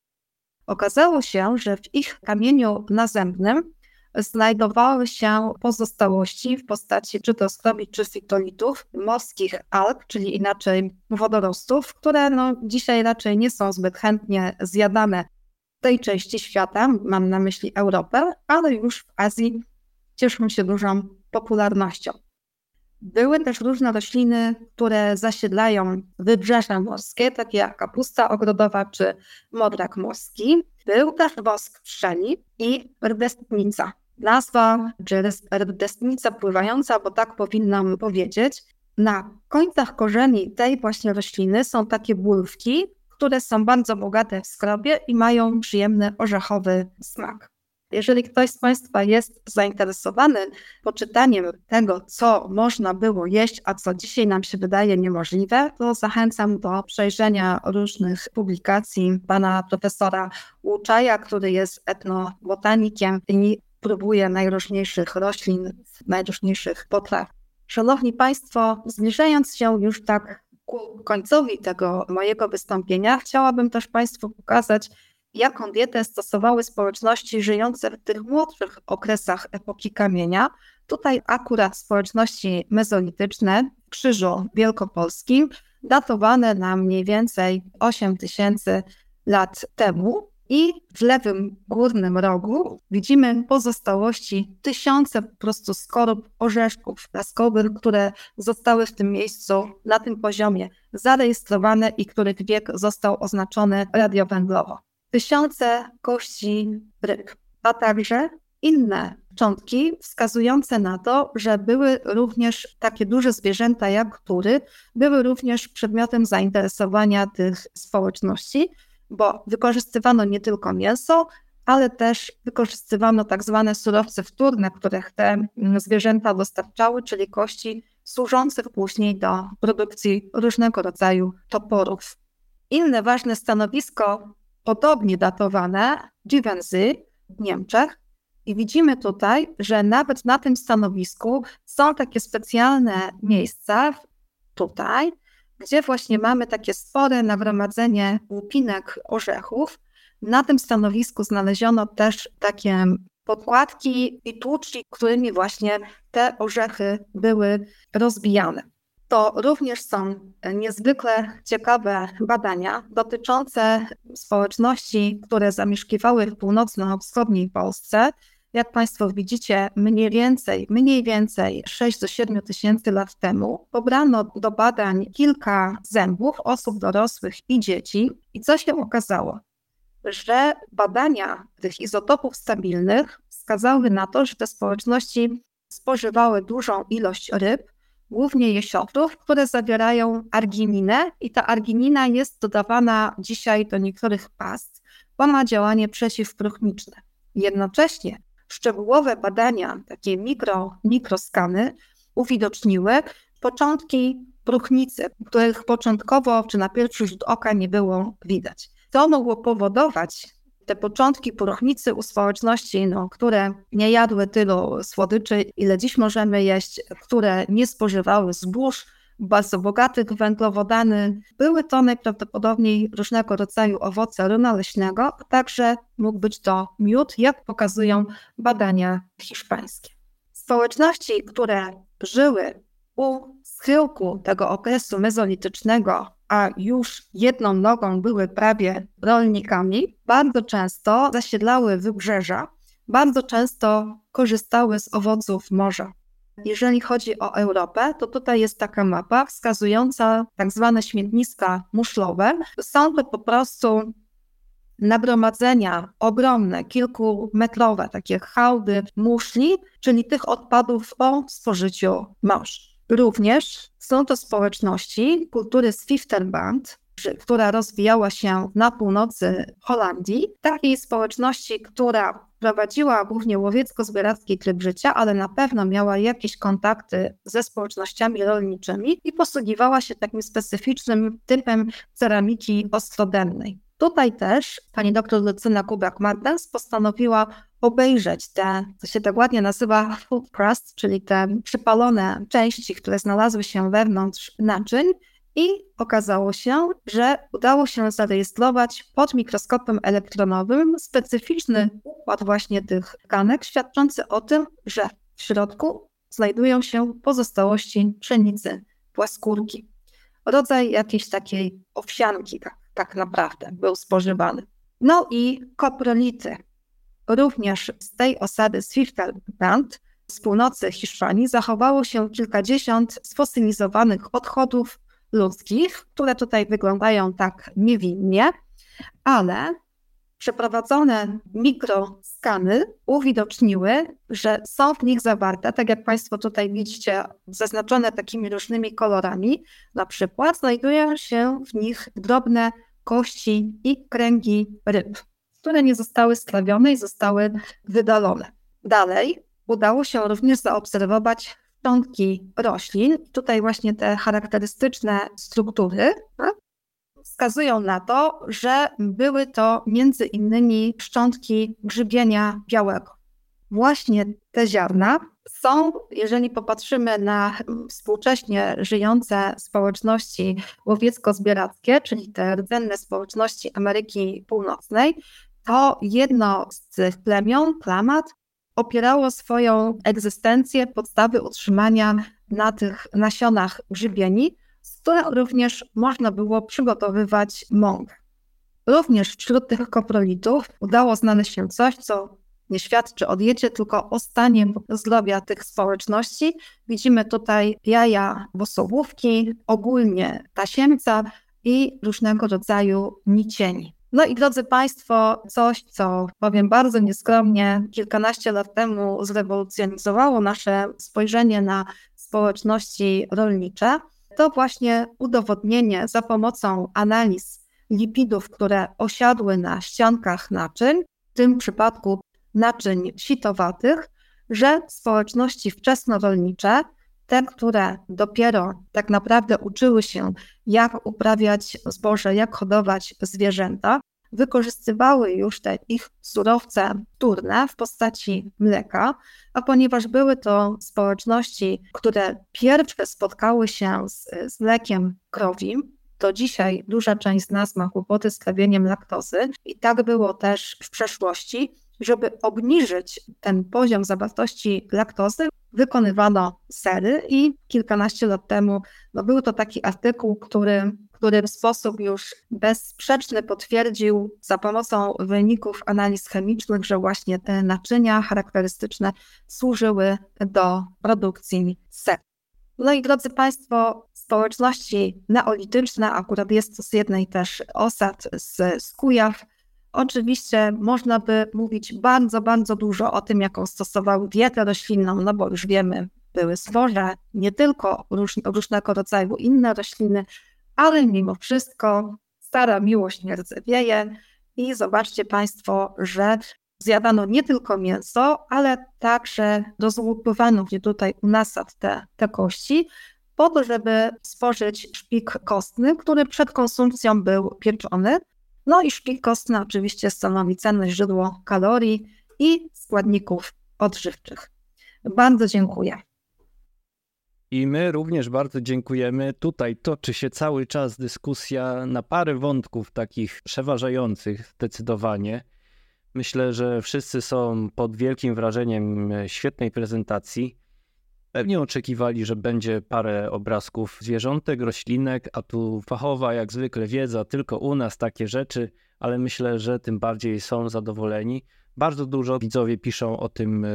Okazało się, że w ich kamieniu nazębnym znajdowały się pozostałości w postaci czy to skrobi, czy fitolitów, morskich alg, czyli inaczej wodorostów, które no, dzisiaj raczej nie są zbyt chętnie zjadane tej części świata, mam na myśli Europę, ale już w Azji cieszą się dużą popularnością. Były też różne rośliny, które zasiedlają wybrzeża morskie, takie jak kapusta ogrodowa czy modrak morski. Był też wosk pszczeli i rdestnica. Nazwa, czy rdestnica pływająca, bo tak powinnam powiedzieć. Na końcach korzeni tej właśnie rośliny są takie bulwki, które są bardzo bogate w skrobie i mają przyjemny orzechowy smak. Jeżeli ktoś z Państwa jest zainteresowany poczytaniem tego, co można było jeść, a co dzisiaj nam się wydaje niemożliwe, to zachęcam do przejrzenia różnych publikacji pana profesora Łuczaja, który jest etnobotanikiem i próbuje najróżniejszych roślin, najróżniejszych potraw. Szanowni Państwo, zbliżając się już tak ku końcowi tego mojego wystąpienia, chciałabym też Państwu pokazać, jaką dietę stosowały społeczności żyjące w tych młodszych okresach epoki kamienia. Tutaj akurat społeczności mezolityczne w Krzyżu Wielkopolskim, datowane na mniej więcej 8 tysięcy lat temu. I w lewym górnym rogu widzimy pozostałości tysiące po prostu skorup orzeszków laskowych, które zostały w tym miejscu, na tym poziomie zarejestrowane i których wiek został oznaczony radiowęglowo. Tysiące kości ryb, a także inne szczątki wskazujące na to, że były również takie duże zwierzęta jak kury, były również przedmiotem zainteresowania tych społeczności, bo wykorzystywano nie tylko mięso, ale też wykorzystywano tak zwane surowce wtórne, których te zwierzęta dostarczały, czyli kości służące później do produkcji różnego rodzaju toporów. Inne ważne stanowisko podobnie datowane Givenchy w Niemczech. I widzimy tutaj, że nawet na tym stanowisku są takie specjalne miejsca, tutaj, gdzie właśnie mamy takie spore nagromadzenie łupinek orzechów. Na tym stanowisku znaleziono też takie podkładki i tłuczki, którymi właśnie te orzechy były rozbijane. To również są niezwykle ciekawe badania dotyczące społeczności, które zamieszkiwały w północno-wschodniej Polsce. Jak Państwo widzicie, mniej więcej, mniej więcej 6 do 7 tysięcy lat temu pobrano do badań kilka zębów osób dorosłych i dzieci. I co się okazało? Że badania tych izotopów stabilnych wskazały na to, że te społeczności spożywały dużą ilość ryb, głównie jesiotów, które zawierają argininę i ta arginina jest dodawana dzisiaj do niektórych past, bo ma działanie przeciwpróchniczne. Jednocześnie szczegółowe badania, takie mikro, mikroskany, uwidoczniły początki próchnicy, których początkowo czy na pierwszy rzut oka nie było widać. To mogło powodować te początki poruchnicy u społeczności, no, które nie jadły tylu słodyczy, ile dziś możemy jeść, które nie spożywały zbóż, bardzo bogatych węglowodany. Były to najprawdopodobniej różnego rodzaju owoce ryna leśnego, a także mógł być to miód, jak pokazują badania hiszpańskie. Społeczności, które żyły u schyłku tego okresu mezolitycznego, a już jedną nogą były prawie rolnikami, bardzo często zasiedlały wybrzeża, bardzo często korzystały z owoców morza. Jeżeli chodzi o Europę, to tutaj jest taka mapa wskazująca tak zwane śmietniska muszlowe. Są to po prostu nagromadzenia ogromne, kilkumetrowe, takie hałdy muszli, czyli tych odpadów po spożyciu morz. Również są to społeczności kultury Swifterband, która rozwijała się na północy Holandii, takiej społeczności, która prowadziła głównie łowiecko-zbieracki tryb życia, ale na pewno miała jakieś kontakty ze społecznościami rolniczymi i posługiwała się takim specyficznym typem ceramiki ostrodennej. Tutaj też pani doktor Lucyna Kubak-Martens postanowiła obejrzeć te, co się tak ładnie nazywa food crust, czyli te przypalone części, które znalazły się wewnątrz naczyń i okazało się, że udało się zarejestrować pod mikroskopem elektronowym specyficzny układ właśnie tych tkanek, świadczący o tym, że w środku znajdują się pozostałości pszenicy, płaskórki. Rodzaj jakiejś takiej owsianki, tak, tak naprawdę, był spożywany. No i koprolity. Również z tej osady Swifterbrand z północy Hiszpanii zachowało się kilkadziesiąt sfosylizowanych odchodów ludzkich, które tutaj wyglądają tak niewinnie, ale przeprowadzone mikroskany uwidoczniły, że są w nich zawarte, tak jak Państwo tutaj widzicie, zaznaczone takimi różnymi kolorami, na przykład znajdują się w nich drobne kości i kręgi ryb, które nie zostały skrawione i zostały wydalone. Dalej udało się również zaobserwować szczątki roślin. Tutaj właśnie te charakterystyczne struktury wskazują na to, że były to między innymi szczątki grzybienia białego. Właśnie te ziarna są, jeżeli popatrzymy na współcześnie żyjące społeczności łowiecko-zbierackie, czyli te rdzenne społeczności Ameryki Północnej, to jedno z tych plemion, klamat, opierało swoją egzystencję, podstawy utrzymania na tych nasionach grzybieni, z których również można było przygotowywać mąkę. Również wśród tych koprolitów udało znaleźć się coś, co nie świadczy o diecie, tylko o stanie zdrowia tych społeczności. Widzimy tutaj jaja wosołówki, ogólnie tasiemca i różnego rodzaju nicieni. No i drodzy Państwo, coś, co powiem bardzo nieskromnie, kilkanaście lat temu zrewolucjonizowało nasze spojrzenie na społeczności rolnicze, to właśnie udowodnienie za pomocą analiz lipidów, które osiadły na ściankach naczyń, w tym przypadku naczyń sitowatych, że społeczności wczesnorolnicze, te, które dopiero tak naprawdę uczyły się, jak uprawiać zboże, jak hodować zwierzęta, wykorzystywały już te ich surowce wtórne w postaci mleka, a ponieważ były to społeczności, które pierwsze spotkały się z, z mlekiem krowim, to dzisiaj duża część z nas ma kłopoty z trawieniem laktozy i tak było też w przeszłości. Żeby obniżyć ten poziom zawartości laktozy, wykonywano sery i kilkanaście lat temu no był to taki artykuł, który który w sposób już bezsprzeczny potwierdził za pomocą wyników analiz chemicznych, że właśnie te naczynia charakterystyczne służyły do produkcji ser. No i drodzy Państwo, społeczności neolityczne, akurat jest to z jednej też osad z, z Kujaw, Oczywiście można by mówić bardzo, bardzo dużo o tym, jaką stosowały dietę roślinną, no bo już wiemy, były zboże, nie tylko róż, różnego rodzaju inne rośliny, ale mimo wszystko stara miłość nie rdzewieje i zobaczcie Państwo, że zjadano nie tylko mięso, ale także rozłupywano gdzie tutaj u nasad te, te kości, po to, żeby stworzyć szpik kostny, który przed konsumpcją był pieczony. No i szpik kostny oczywiście stanowi cenne źródło kalorii i składników odżywczych. Bardzo dziękuję. I my również bardzo dziękujemy. Tutaj toczy się cały czas dyskusja na parę wątków takich przeważających zdecydowanie. Myślę, że wszyscy są pod wielkim wrażeniem świetnej prezentacji. Pewnie oczekiwali, że będzie parę obrazków zwierzątek, roślinek, a tu fachowa jak zwykle wiedza, tylko u nas takie rzeczy, ale myślę, że tym bardziej są zadowoleni. Bardzo dużo widzowie piszą o tym, e,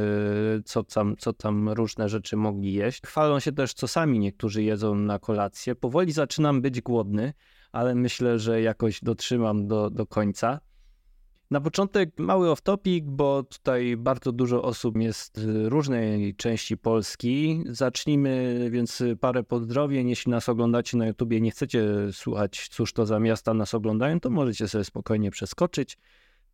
co tam, co tam różne rzeczy mogli jeść. Chwalą się też, co sami niektórzy jedzą na kolację. Powoli zaczynam być głodny, ale myślę, że jakoś dotrzymam do, do końca. Na początek mały off-topic, bo tutaj bardzo dużo osób jest z różnej części Polski. Zacznijmy więc parę pozdrowień. Jeśli nas oglądacie na YouTubie, nie chcecie słuchać, cóż to za miasta nas oglądają, to możecie sobie spokojnie przeskoczyć.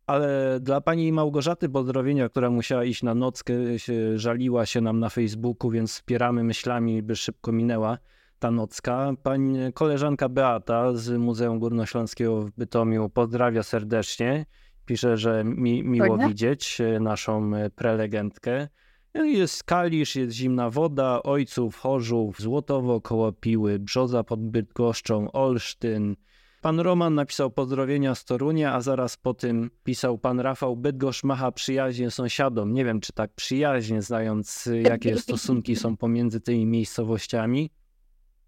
Ale dla pani Małgorzaty pozdrowienia, która musiała iść na nockę, się, żaliła się nam na Facebooku, więc wspieramy myślami, by szybko minęła ta nocka. Pani koleżanka Beata z Muzeum Górnośląskiego w Bytomiu pozdrawia serdecznie. Pisze, że mi, miło widzieć e, naszą e, prelegentkę. No jest Kalisz, jest zimna woda, Ojców, Chorzów, Złotowo koło Piły, Brzoza pod Bydgoszczą, Olsztyn. Pan Roman napisał pozdrowienia z Torunia, a zaraz po tym pisał pan Rafał Bydgoszcz macha przyjaźnie sąsiadom. Nie wiem, czy tak przyjaźnie, znając e, jakie stosunki są pomiędzy tymi miejscowościami.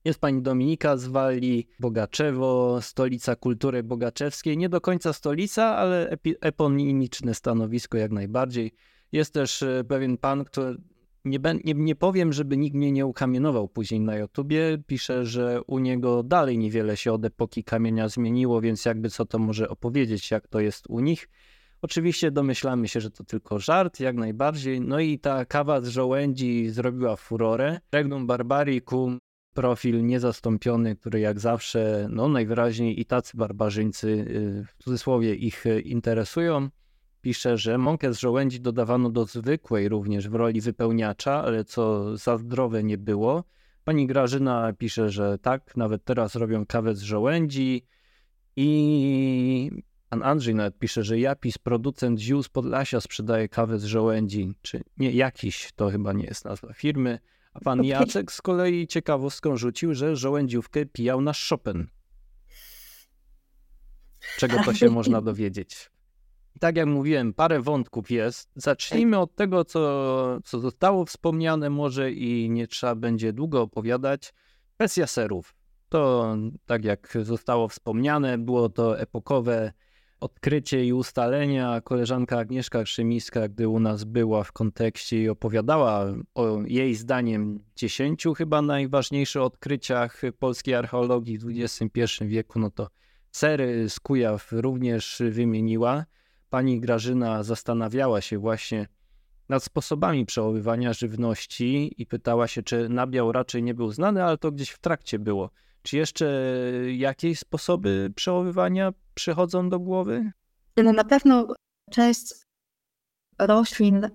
Jest pani Dominika z Walii, Bogaczewo, stolica kultury bogaczewskiej. Nie do końca stolica, ale eponimiczne stanowisko jak najbardziej. Jest też e, pewien pan, który nie, nie, nie powiem, żeby nikt mnie nie ukamienował później na YouTubie. Pisze, że u niego dalej niewiele się od epoki kamienia zmieniło, więc jakby co to może opowiedzieć, jak to jest u nich. Oczywiście domyślamy się, że to tylko żart, jak najbardziej. No i ta kawa z żołędzi zrobiła furorę. Regnum Barbaricum profil niezastąpiony, który jak zawsze, no najwyraźniej i tacy barbarzyńcy, y, w cudzysłowie, ich y, interesują. Pisze, że mąkę z żołędzi dodawano do zwykłej również w roli wypełniacza, ale co za zdrowe nie było. Pani Grażyna pisze, że tak, nawet teraz robią kawę z żołędzi. I pan Andrzej nawet pisze, że Japis, producent ziół z Podlasia, sprzedaje kawę z żołędzi. Czy nie jakiś, to chyba nie jest nazwa firmy. A pan Jacek z kolei ciekawostką rzucił, że żołędziówkę pijał nasz Chopin. Czego to się można (laughs) dowiedzieć? Tak jak mówiłem, parę wątków jest. Zacznijmy od tego, co, co zostało wspomniane, może i nie trzeba będzie długo opowiadać. Kwestia serów. To, tak jak zostało wspomniane, było to epokowe odkrycie i ustalenia. Koleżanka Agnieszka Krzymiska, gdy u nas była w kontekście i opowiadała o jej zdaniem dziesięciu chyba najważniejszych odkryciach polskiej archeologii w XXI wieku, no to sery z Kujaw również wymieniła. Pani Grażyna zastanawiała się właśnie nad sposobami przechowywania żywności i pytała się, czy nabiał raczej nie był znany, ale to gdzieś w trakcie było. Czy jeszcze jakieś sposoby przechowywania przychodzą do głowy? Na pewno część roślin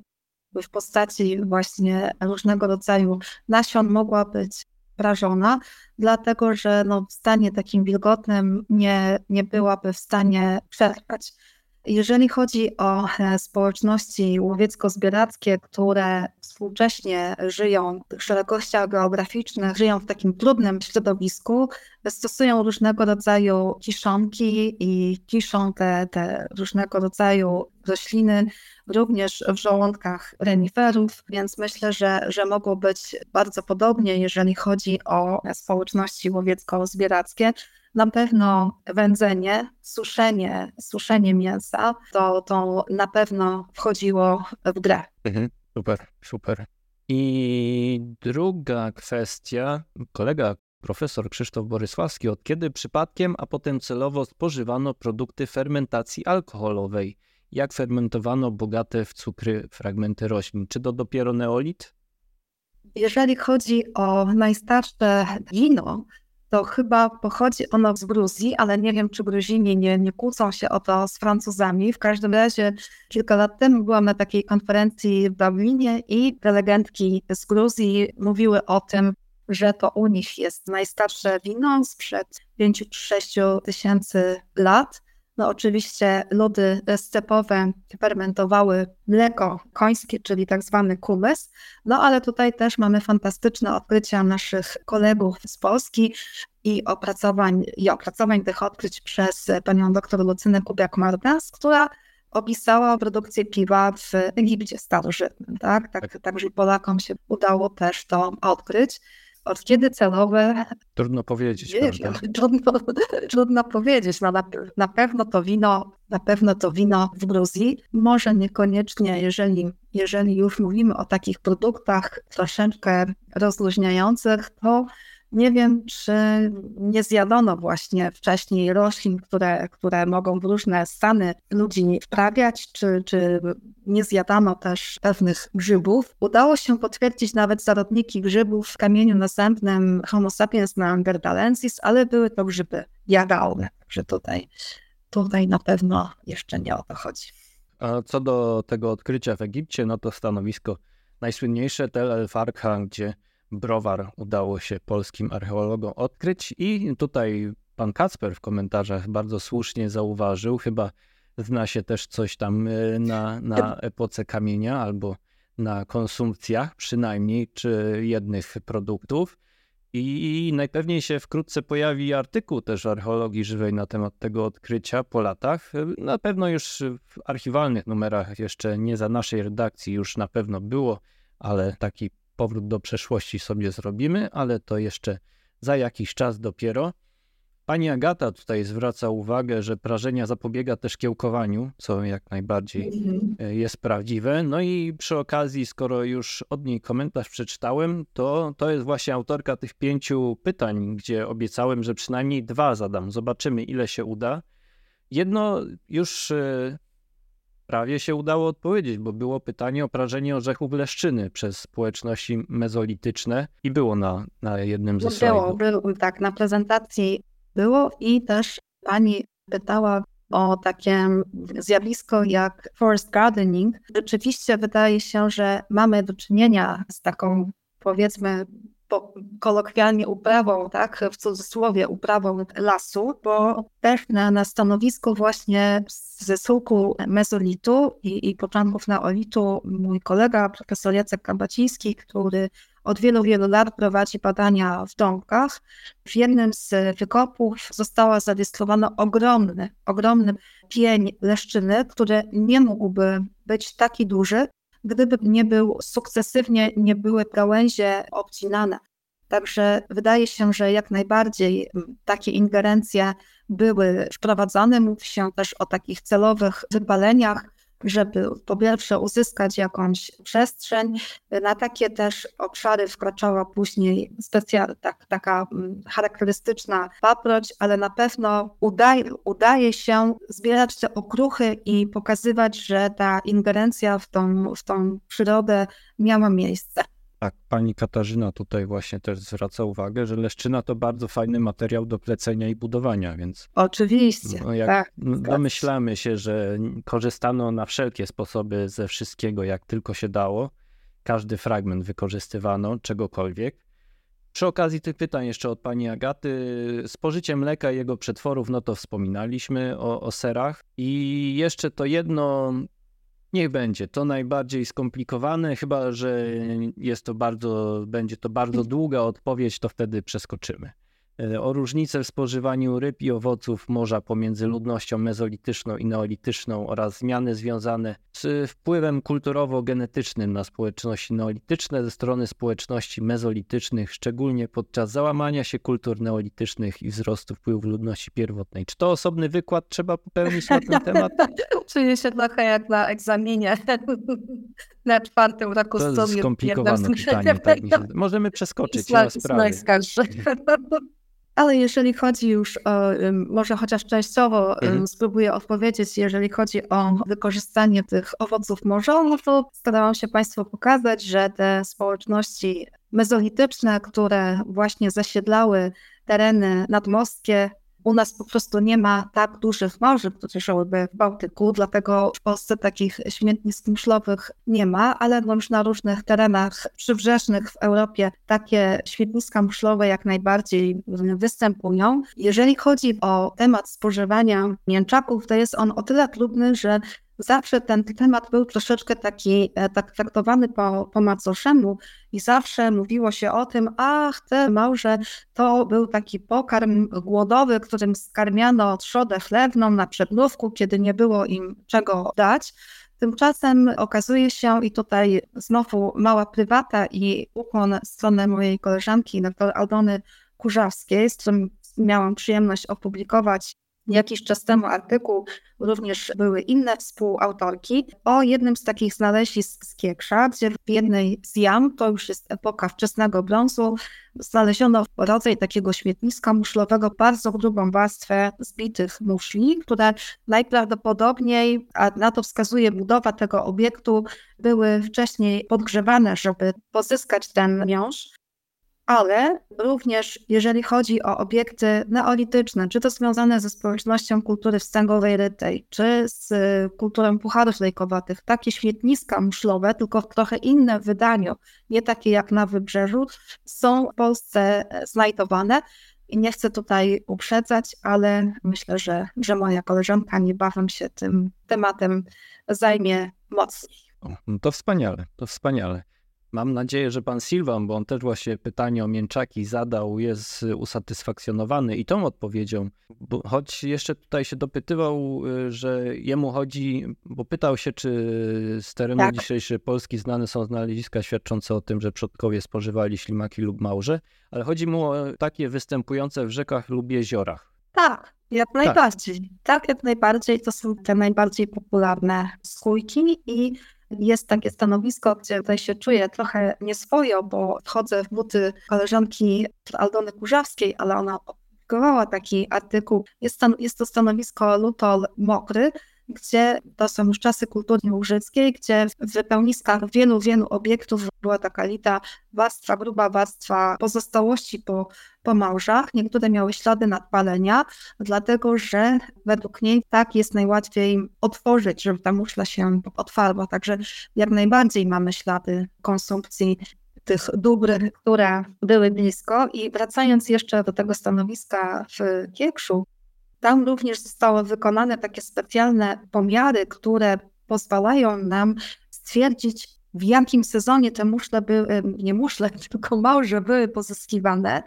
w postaci właśnie różnego rodzaju nasion mogła być prażona, dlatego że no w stanie takim wilgotnym nie, nie byłaby w stanie przetrwać. Jeżeli chodzi o e, społeczności łowiecko-zbierackie, które współcześnie żyją w tych szerokościach geograficznych, żyją w takim trudnym środowisku, stosują różnego rodzaju kiszonki i kiszą te, te różnego rodzaju rośliny również w żołądkach reniferów, więc myślę, że, że mogło być bardzo podobnie, jeżeli chodzi o społeczności łowiecko-zbierackie. Na pewno wędzenie, suszenie, suszenie mięsa, to, to na pewno wchodziło w grę. Mhm, super, super. I druga kwestia, kolega profesor Krzysztof Borysławski, od kiedy przypadkiem, a potem celowo spożywano produkty fermentacji alkoholowej? Jak fermentowano bogate w cukry fragmenty roślin? Czy to dopiero neolit? Jeżeli chodzi o najstarsze wino, to chyba pochodzi ono z Gruzji, ale nie wiem, czy Gruzini nie, nie kłócą się o to z Francuzami. W każdym razie kilka lat temu byłam na takiej konferencji w Dublinie i prelegentki z Gruzji mówiły o tym, że to u nich jest najstarsze wino sprzed 5-6 tysięcy lat. No oczywiście ludy stepowe fermentowały mleko końskie, czyli tak zwany kumys, no ale tutaj też mamy fantastyczne odkrycia naszych kolegów z Polski i opracowań, i opracowań tych odkryć przez panią dr Lucynę Kubiak-Martens, która opisała produkcję piwa w Egipcie starożytnym. Tak? Tak, tak. Także Polakom się udało też to odkryć. Od kiedy celowe? Trudno powiedzieć. (laughs) Trudno, trudno powiedzieć. No na, na pewno to wino, na pewno to wino w Gruzji. Może niekoniecznie, jeżeli, jeżeli już mówimy o takich produktach troszeczkę rozluźniających, to nie wiem, czy nie zjadano właśnie wcześniej roślin, które, które mogą w różne stany ludzi wprawiać, czy, czy nie zjadano też pewnych grzybów. Udało się potwierdzić nawet zarodniki grzybów w kamieniu następnym Homo sapiens neanderthalensis, ale były to grzyby jadalne, że tutaj, tutaj na pewno jeszcze nie o to chodzi. A co do tego odkrycia w Egipcie, no to stanowisko najsłynniejsze Tel El gdzie browar udało się polskim archeologom odkryć i tutaj pan Kacper w komentarzach bardzo słusznie zauważył, chyba zna się też coś tam e, na, na epoce kamienia albo na konsumpcjach przynajmniej, czy jednych produktów. I najpewniej się wkrótce pojawi artykuł też archeologii żywej na temat tego odkrycia po latach. Na pewno już w archiwalnych numerach, jeszcze nie za naszej redakcji, już na pewno było, ale taki powrót do przeszłości sobie zrobimy, ale to jeszcze za jakiś czas dopiero. Pani Agata tutaj zwraca uwagę, że prażenia zapobiega też kiełkowaniu, co jak najbardziej mhm. e, jest prawdziwe. No i przy okazji, skoro już od niej komentarz przeczytałem, to to jest właśnie autorka tych pięciu pytań, gdzie obiecałem, że przynajmniej dwa zadam. Zobaczymy, ile się uda. Jedno już e, prawie się udało odpowiedzieć, bo było pytanie o prażenie orzechów leszczyny przez społeczności mezolityczne i było na, na jednym ze slajdów. Było, było, tak, na prezentacji było i też pani pytała o takie zjawisko jak forest gardening. Rzeczywiście wydaje się, że mamy do czynienia z taką powiedzmy kolokwialnie uprawą, tak, w cudzysłowie uprawą lasu, bo też na, na stanowisku właśnie ze sułku mezolitu i, i początków neolitu mój kolega, profesor Jacek Kabaciński, który od wielu, wielu lat prowadzi badania w domkach. W jednym z wykopów została zarejestrowana ogromny, ogromny pień leszczyny, który nie mógłby być taki duży, gdyby nie był sukcesywnie, nie były gałęzie obcinane. Także wydaje się, że jak najbardziej takie ingerencje były wprowadzane. Mówi się też o takich celowych wypaleniach, żeby po pierwsze uzyskać jakąś przestrzeń. Na takie też obszary wkraczała później specja, tak, taka charakterystyczna paproć, ale na pewno udaje, udaje się zbierać te okruchy i pokazywać, że ta ingerencja w tą, w tą przyrodę miała miejsce. Tak, pani Katarzyna tutaj właśnie też zwraca uwagę, że leszczyna to bardzo fajny materiał do plecenia i budowania, więc. Oczywiście. No jak tak, domyślamy się, że korzystano na wszelkie sposoby ze wszystkiego, jak tylko się dało. Każdy fragment wykorzystywano, czegokolwiek. Przy okazji tych pytań jeszcze od pani Agaty, spożycie mleka i jego przetworów, no to wspominaliśmy o, o serach. I jeszcze to jedno Niech będzie. To najbardziej skomplikowane, chyba że jest to bardzo, będzie to bardzo długa odpowiedź, to wtedy przeskoczymy. E, o różnicę w spożywaniu ryb i owoców morza pomiędzy ludnością mezolityczną i neolityczną oraz zmiany związane z wpływem kulturowo-genetycznym na społeczności neolityczne ze strony społeczności mezolitycznych, szczególnie podczas załamania się kultur neolitycznych i wzrostu wpływu ludności pierwotnej. Czy to osobny wykład trzeba popełnić na ten (laughs) temat? Czuję się trochę jak na egzaminie (laughs) na czwartym roku studiów. To jest skomplikowane pytanie. Tak, (laughs) możemy przeskoczyć, nie ma sprawy. Ale jeżeli chodzi już o, może chociaż częściowo mhm. spróbuję odpowiedzieć, jeżeli chodzi o wykorzystanie tych owoców morza, no to starałam się Państwu pokazać, że te społeczności mezolityczne, które właśnie zasiedlały tereny nadmorskie, U nas po prostu nie ma tak dużych morzy, które żyłyby w Bałtyku, dlatego w Polsce takich śmietnisk muszlowych nie ma, ale już na różnych terenach przybrzeżnych w Europie takie śmietniska muszlowe jak najbardziej występują. Jeżeli chodzi o temat spożywania mięczaków, to jest on o tyle trudny, że zawsze ten temat był troszeczkę taki e, tak traktowany po, po macoszemu i zawsze mówiło się o tym, ach, te małże to był taki pokarm głodowy, którym skarmiano trzodę chlewną na przednówku, kiedy nie było im czego dać. Tymczasem okazuje się, i tutaj znowu mała prywata i ukłon w stronę mojej koleżanki, dr Aldony Kurzawskiej, z którym miałam przyjemność opublikować jakiś czas temu artykuł, również były inne współautorki, o jednym z takich znalezisk z Kieksza, gdzie w jednej z jam, to już jest epoka wczesnego brązu, znaleziono rodzaj takiego śmietniska muszlowego, bardzo grubą warstwę zbitych muszli, które najprawdopodobniej, a na to wskazuje budowa tego obiektu, były wcześniej podgrzewane, żeby pozyskać ten miąższ ale również jeżeli chodzi o obiekty neolityczne, czy to związane ze społecznością kultury wstęgowej rytej, czy z kulturą pucharów lejkowatych, takie świetniska muszlowe, tylko w trochę innym wydaniu, nie takie jak na Wybrzeżu, są w Polsce znajdowane. I nie chcę tutaj uprzedzać, ale myślę, że, że moja koleżanka niebawem się tym tematem zajmie mocniej. no to wspaniale, to wspaniale. Mam nadzieję, że pan Silvan, bo on też właśnie pytanie o mięczaki zadał, jest usatysfakcjonowany i tą odpowiedzią. Bo choć jeszcze tutaj się dopytywał, y, że jemu chodzi, bo pytał się, czy z terenu tak. dzisiejszej Polski znane są znaleziska świadczące o tym, że przodkowie spożywali ślimaki lub małże, ale chodzi mu o takie występujące w rzekach lub jeziorach. Tak, jak tak. najbardziej. Tak. tak, jak najbardziej. To są te najbardziej popularne skójki i jest takie stanowisko, gdzie tutaj się czuję trochę nieswojo, bo wchodzę w buty koleżanki Aldony Kurzawskiej, ale ona opublikowała taki artykuł. Jest, jest to stanowisko Lutol Mokry, gdzie to są już czasy kultury łużyckiej, gdzie w wypełniskach wielu, wielu obiektów była taka lita warstwa, gruba warstwa pozostałości po, po małżach. Niektóre miały ślady nadpalenia, dlatego że według niej tak jest najłatwiej otworzyć, żeby ta muszla się otwarła. Także jak najbardziej mamy ślady konsumpcji tych dóbr, które były blisko. I wracając jeszcze do tego stanowiska w Kiekszu, tam również zostały wykonane takie specjalne pomiary, które pozwalają nam stwierdzić, w jakim sezonie te muszle były, nie muszle, (laughs) tylko małże były pozyskiwane.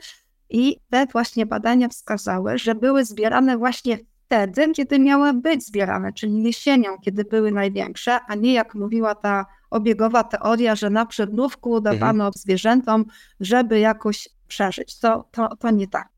I te właśnie badania wskazały, że były zbierane właśnie wtedy, kiedy miały być zbierane, czyli jesienią, kiedy były największe, a nie jak mówiła ta obiegowa teoria, że na przednówku dawano mhm. zwierzętom, żeby jakoś przeżyć. To, to, to nie tak.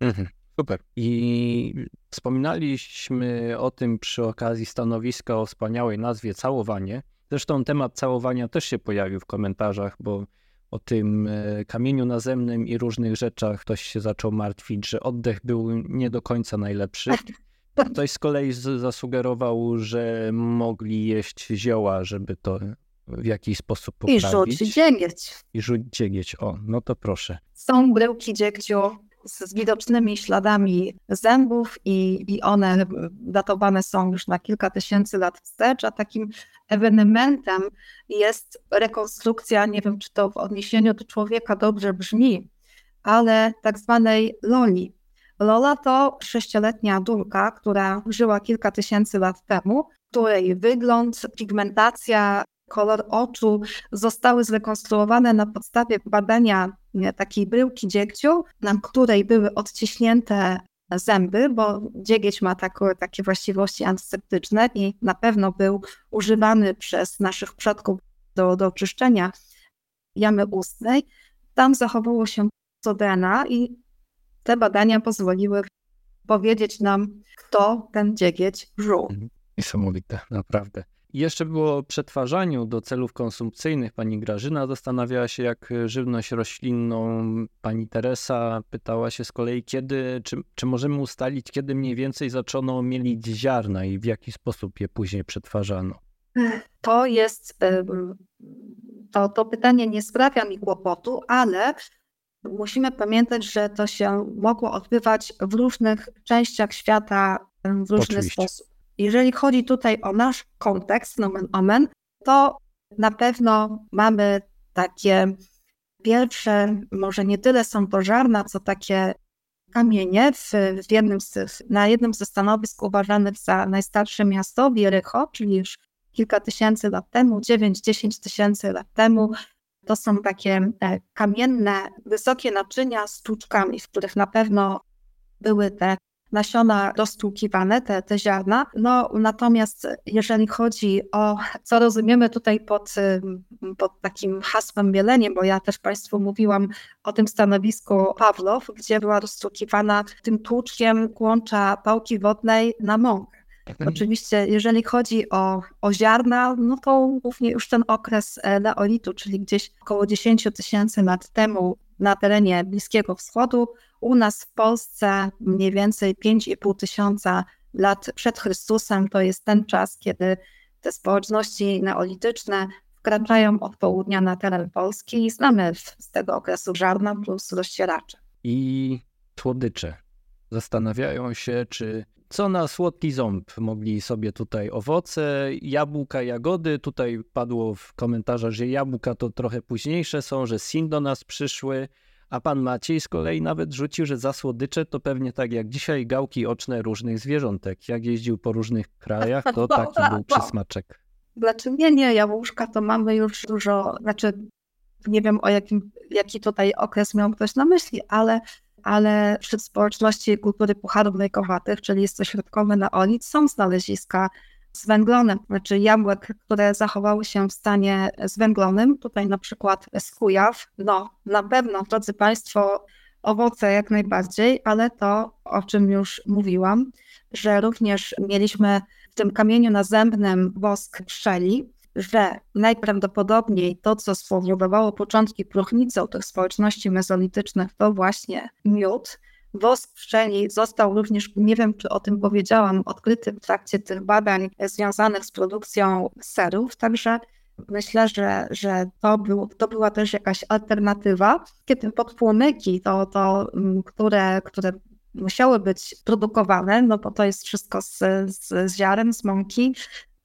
Mhm. Super. I wspominaliśmy o tym przy okazji stanowiska o wspaniałej nazwie całowanie. Zresztą temat całowania też się pojawił w komentarzach, bo o tym e, kamieniu nazemnym i różnych rzeczach ktoś się zaczął martwić, że oddech był nie do końca najlepszy. (laughs) Ktoś z kolei zasugerował, że mogli jeść zioła, żeby to w jakiś sposób poprawić. I rzucić dziegieć. I rzucić dziegieć. O, no to proszę. Są bryłki dziegciu z widocznymi śladami zębów i, i one datowane są już na kilka tysięcy lat wstecz, a takim ewenementem jest rekonstrukcja, nie wiem czy to w odniesieniu do człowieka dobrze brzmi, ale tak zwanej loli. Lola to sześcioletnia dulka, która żyła kilka tysięcy lat temu, której wygląd, pigmentacja, kolor oczu zostały zrekonstruowane na podstawie badania takiej bryłki dziegciu, na której były odciśnięte zęby, bo dziegieć ma tak, takie właściwości antyseptyczne i na pewno był używany przez naszych przodków do, do jamy ustnej. Tam zachowało się DNA i te badania pozwoliły powiedzieć nam, kto ten dziegieć żuł. Mhm. Niesamowite, naprawdę. Jeszcze było o przetwarzaniu do celów konsumpcyjnych. Pani Grażyna zastanawiała się, jak żywność roślinną. Pani Teresa pytała się z kolei, kiedy, czy, czy możemy ustalić, kiedy mniej więcej zaczęto mielić ziarna i w jaki sposób je później przetwarzano. To jest, to, to pytanie nie sprawia mi kłopotu, ale musimy pamiętać, że to się mogło odbywać w różnych częściach świata w różny Oczywiście. sposób. Jeżeli chodzi tutaj o nasz kontekst, nomen omen, to na pewno mamy takie pierwsze, może nie tyle są pożarne, co takie kamienie w, w jednym z, na jednym ze stanowisk uważanych za najstarsze miasto, Wierycho, czyli już kilka tysięcy lat temu, 9-10 tysięcy lat temu. To są takie e, kamienne, wysokie naczynia z tłuczkami, w których na pewno były te nasiona roztłukiwane, te, te ziarna. No, natomiast jeżeli chodzi o, co rozumiemy tutaj pod, pod takim hasłem mielenie, bo ja też Państwu mówiłam o tym stanowisku Pawlow, gdzie była roztłukiwana tym tłuczkiem kłącza pałki wodnej na mąkę. Mhm. Oczywiście, jeżeli chodzi o, o ziarna, no to głównie już ten okres e, neolitu, czyli gdzieś około 10 tysięcy lat temu na terenie Bliskiego Wschodu, u nas w Polsce mniej więcej 5,5 tysiąca lat przed Chrystusem to jest ten czas, kiedy te społeczności neolityczne wkraczają od południa na teren Polski i znamy z tego okresu żarna plus rozcieracze. I słodycze. Zastanawiają się, czy co na słodki ząb mogli sobie tutaj owoce, jabłka, jagody. Tutaj padło w komentarzach, że jabłka to trochę późniejsze są, że sin do nas przyszły. A pan Maciej z kolei nawet rzucił, że za słodycze to pewnie tak jak dzisiaj gałki oczne różnych zwierzątek. Jak jeździł po różnych krajach, to (laughs) taki był przysmaczek. Znaczy nie, nie, jabłuszka to mamy już dużo, znaczy nie wiem o jakim, jaki tutaj okres miał ktoś na myśli, ale, ale wśród społeczności kultury pucharów lejkowatych, czyli jest to środkowy neolit, są znaleziska zwęglone, znaczy jabłek, które zachowały się w stanie zwęglonym, tutaj na przykład z Kujaw, no na pewno, drodzy Państwo, owoce jak najbardziej, ale to, o czym już mówiłam, że również mieliśmy w tym kamieniu nazębnym wosk pszczeli, że najprawdopodobniej to, co spowodowało początki próchnicy u tych społeczności mezolitycznych, to właśnie miód, Wosk pszczeli został również, nie wiem czy o tym powiedziałam, odkryty w trakcie tych badań związanych z produkcją serów, także myślę, że, że to, był, to była też jakaś alternatywa. Kiedy podpłomyki, to, to, mm, które, które musiały być produkowane, no bo to jest wszystko z, z, z z mąki,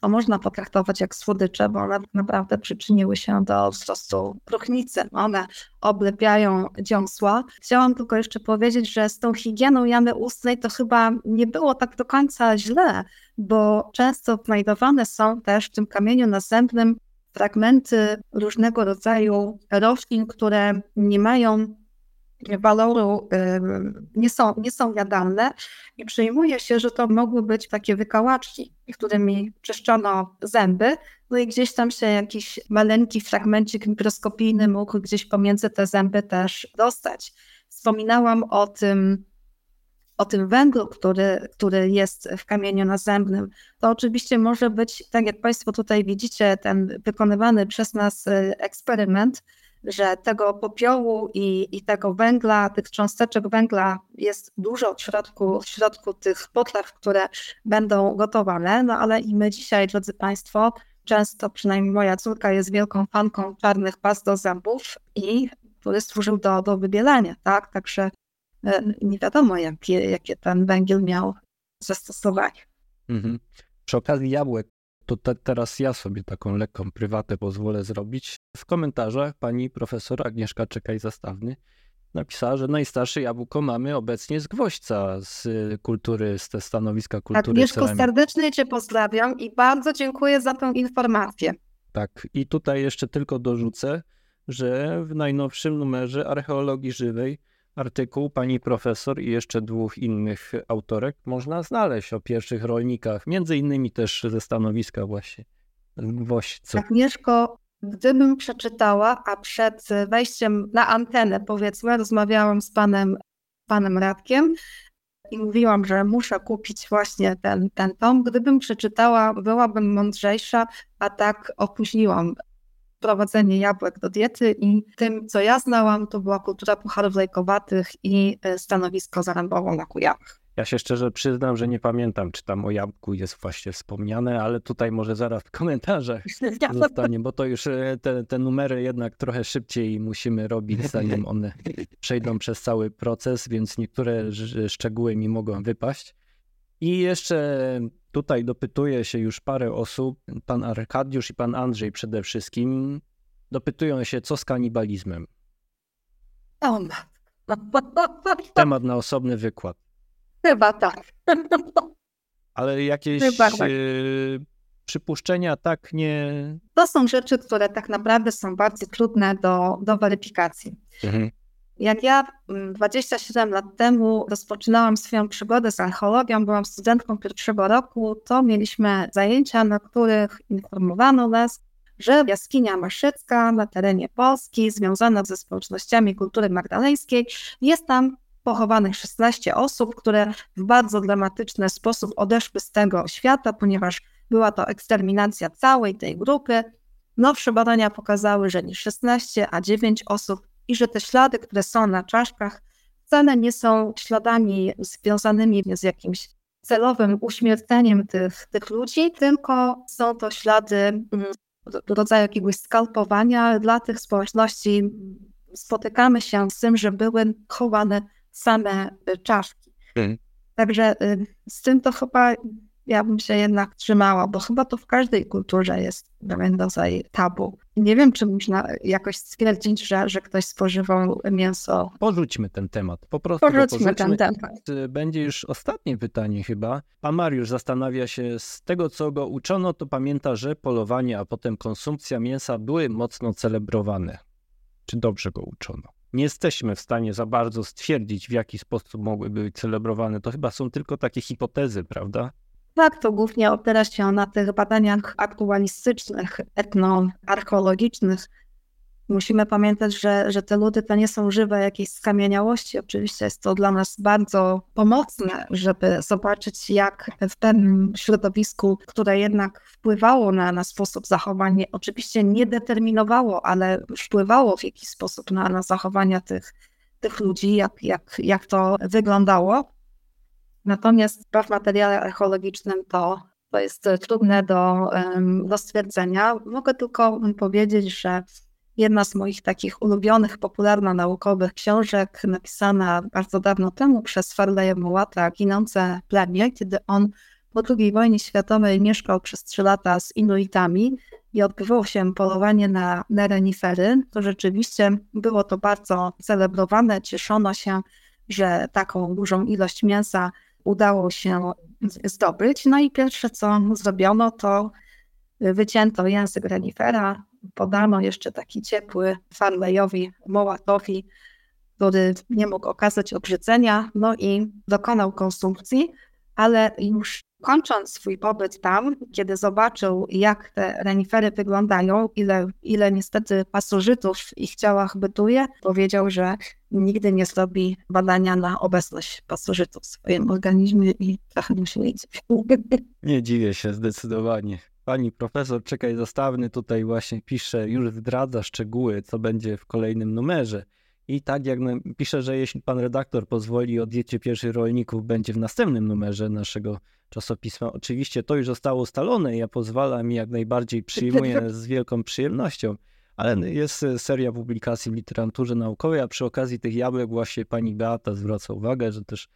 to można potraktować jak słodycze, bo one naprawdę przyczyniły się do wzrostu próchnicy. One oblepiają dziąsła. Chciałam tylko jeszcze powiedzieć, że z tą higieną jamy ustnej to chyba nie było tak do końca źle, bo często znajdowane są też w tym kamieniu następnym fragmenty różnego rodzaju roślin, które nie mają waloru nie są, nie są jadalne i przyjmuje się, że to mogły być takie wykałaczki, którymi czyszczono zęby, no i gdzieś tam się jakiś maleńki fragmencik mikroskopijny mógł gdzieś pomiędzy te zęby też dostać. Wspominałam o tym, o tym węglu, który, który jest w kamieniu nazębnym, to oczywiście może być, tak jak Państwo tutaj widzicie, ten wykonywany przez nas y, eksperyment, że tego popiołu i, i tego węgla, tych cząsteczek węgla jest dużo w środku, w środku tych potlew, które będą gotowane. No ale i my dzisiaj, drodzy Państwo, często, przynajmniej moja córka jest wielką fanką czarnych pas do zębów i który służył do, do wybielania, tak? Także e, nie wiadomo, jakie, jakie ten węgiel miał zastosowanie. Mhm. Przy okazji jabłek, to te, teraz ja sobie taką lekką prywatę pozwolę zrobić. W komentarzach pani profesor Agnieszka Czekaj-Zastawny napisała, że najstarsze jabłko mamy obecnie z Gwoźca, z kultury, z te stanowiska kultury Agnieszko, serdecznie Cię pozdrawiam i bardzo dziękuję za tę informację. Tak, i tutaj jeszcze tylko dorzucę, że w najnowszym numerze Archeologii Żywej artykuł pani profesor i jeszcze dwóch innych autorek można znaleźć o pierwszych rolnikach, między innymi też ze stanowiska właśnie Woźców. Agnieszko, gdybym przeczytała, a przed wejściem na antenę powiedzmy, rozmawiałam z panem, panem Radkiem i mówiłam, że muszę kupić właśnie ten, ten tom. Gdybym przeczytała, byłabym mądrzejsza, a tak opóźniłam wprowadzenie jabłek do diety i tym, co ja znałam, to była kultura pucharów lejkowatych i e, stanowisko zarębowo na Kujawach. Ja się szczerze przyznam, że nie pamiętam, czy tam o jabłku jest właśnie wspomniane, ale tutaj może zaraz w komentarzach (laughs) zostanie, bo to już e, te, te numery jednak trochę szybciej musimy robić, zanim one przejdą przez cały proces, więc niektóre szczegóły mi mogą wypaść. I jeszcze tutaj dopytuje się już parę osób, pan Arkadiusz i pan Andrzej przede wszystkim, dopytują się, co z kanibalizmem. Temat na osobny wykład. Chyba tak. Ale jakieś Chyba tak. y, przypuszczenia tak nie. To są rzeczy, które tak naprawdę są bardzo trudne do, do weryfikacji. Mhm. Jak ja 27 mm, lat temu rozpoczynałam swoją przygodę z archeologią, byłam studentką pierwszego roku, to mieliśmy zajęcia, na których informowano nas, że jaskinia Maszycka na terenie Polski, związana ze społecznościami kultury magdaleńskiej, jest tam pochowanych 16 osób, które w bardzo dramatyczny sposób odeszły z tego świata, ponieważ była to eksterminacja całej tej grupy. Nowsze badania pokazały, że nie 16, a 9 osób i że te ślady, które są na czaszkach, wcale nie są śladami związanymi z jakimś celowym uśmierceniem tych, tych ludzi, tylko są to ślady mm, rodzaju jakiegoś skalpowania. Dla tych społeczności spotykamy się z tym, że były chowane same y, czaszki. Mhm. Także y, z tym to chyba ja bym się jednak trzymała, bo chyba to w każdej kulturze jest pewien rodzaj tabu. Nie wiem, czy można jakoś stwierdzić, że, że ktoś spożywał mięso. Porzućmy ten temat. Po prostu porzućmy ten temat. Będzie już ostatnie pytanie chyba. Pan Mariusz zastanawia się, z tego co go uczono, to pamięta, że polowanie, a potem konsumpcja mięsa były mocno celebrowane. Czy dobrze go uczono? nie jesteśmy w stanie za bardzo stwierdzić, w jaki sposób mogłyby być celebrowane. To chyba są tylko takie hipotezy, prawda? Tak, to głównie opiera się na tych badaniach aktualistycznych, etnoarcheologicznych, Musimy pamiętać, że, że te ludy to nie są żywe jakieś skamieniałości. Oczywiście jest to dla nas bardzo pomocne, żeby zobaczyć, jak w pewnym środowisku, które jednak wpływało na, na sposób zachowania, oczywiście nie determinowało, ale wpływało w jakiś sposób na, na zachowania tych, tych ludzi, jak, jak, jak to wyglądało. Natomiast w materiale archeologicznym to, to jest trudne do, do stwierdzenia. Mogę tylko powiedzieć, że jedna z moich takich ulubionych, popularno-naukowych książek, napisana bardzo dawno temu przez Farleya Mułata, Ginące plemię, kiedy on po II wojnie światowej mieszkał przez trzy lata z Inuitami i odbywało się polowanie na, na renifery, to rzeczywiście było to bardzo celebrowane. Cieszono się, że taką dużą ilość mięsa udało się zdobyć. No i pierwsze, co zrobiono, to wycięto język renifera, podano jeszcze taki ciepły Farleyowi Mołatowi, który nie mógł okazać obrzydzenia, no i dokonał konsumpcji, ale już kończąc swój pobyt tam, kiedy zobaczył, jak te renifery wyglądają, ile, ile niestety pasożytów w ich ciałach bytuje, powiedział, że nigdy nie zrobi badania na obecność pasożytów w swoim organizmie i trochę mu się (laughs) Nie dziwię się zdecydowanie. Pani profesor Czekaj Zastawny tutaj właśnie pisze, już zdradza szczegóły, co będzie w kolejnym numerze. I tak jak pisze, że jeśli pan redaktor pozwoli, o diecie pierwszych rolników będzie w następnym numerze naszego czasopisma. Oczywiście to już zostało ustalone, ja pozwalam i jak najbardziej przyjmuję (laughs) z wielką przyjemnością, ale jest seria publikacji w literaturze naukowej, a przy okazji tych jabłek właśnie pani Beata zwraca uwagę, że też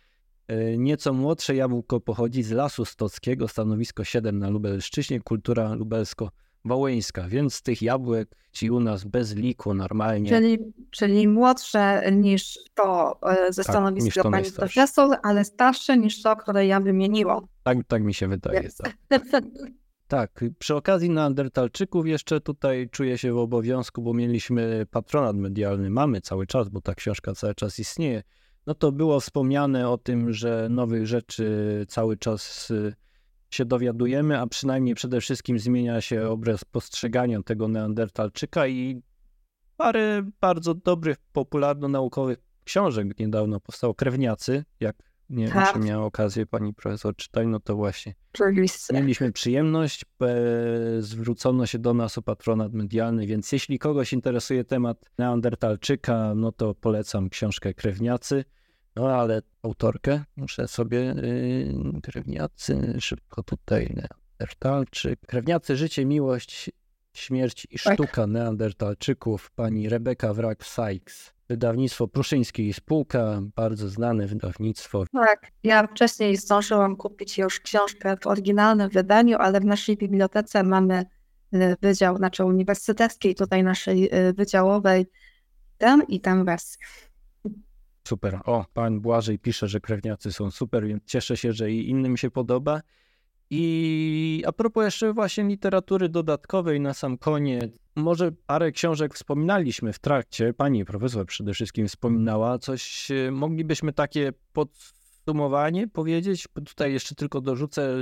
E, nieco młodsze jabłko pochodzi z Lasu Stockiego, stanowisko 7 na Lubelszczyźnie, kultura lubelsko-wołyńska, więc tych jabłek ci u nas bez liku normalnie. Czyli, czyli młodsze niż to e, ze tak, stanowiska to pani profesor, ale starsze niż to, które ja wymieniłam. Tak, tak mi się wydaje. Tak. tak, przy okazji Neandertalczyków jeszcze tutaj czuję się w obowiązku, bo mieliśmy patronat medialny, mamy cały czas, bo ta książka cały czas istnieje no to było wspomniane o tym, że nowych rzeczy cały czas y, się dowiadujemy, a przynajmniej przede wszystkim zmienia się obraz postrzegania tego Neandertalczyka i parę bardzo dobrych, popularno-naukowych książek niedawno powstało. Krewniacy, jak nie tak. wiem, czy miała okazję pani profesor czytać, no to właśnie. Oczywiście. Mieliśmy przyjemność, zwrócono się do nas o patronat medialny, więc jeśli kogoś interesuje temat Neandertalczyka, no to polecam książkę Krewniacy. No ale autorkę muszę sobie yy, krewniacy, szybko tutaj Neandertalczyk. Krewniacy, życie, miłość, śmierć i tak. sztuka Neandertalczyków, pani Rebeka Wrak-Sykes. Wydawnictwo Pruszyńskie i Spółka, bardzo znane wydawnictwo. Tak, ja wcześniej zdążyłam kupić już książkę w oryginalnym wydaniu, ale w naszej bibliotece mamy y, wydział, znaczy uniwersyteckiej, tutaj naszej y, wydziałowej, tę i tę wersję. Super. O, pan Błażej pisze, że krewniacy są super, więc cieszę się, że i innym się podoba. I a propos jeszcze właśnie literatury dodatkowej na sam koniec, może parę książek wspominaliśmy w trakcie, pani profesor przede wszystkim wspominała, coś e, moglibyśmy takie podsumowanie powiedzieć? Tutaj jeszcze tylko dorzucę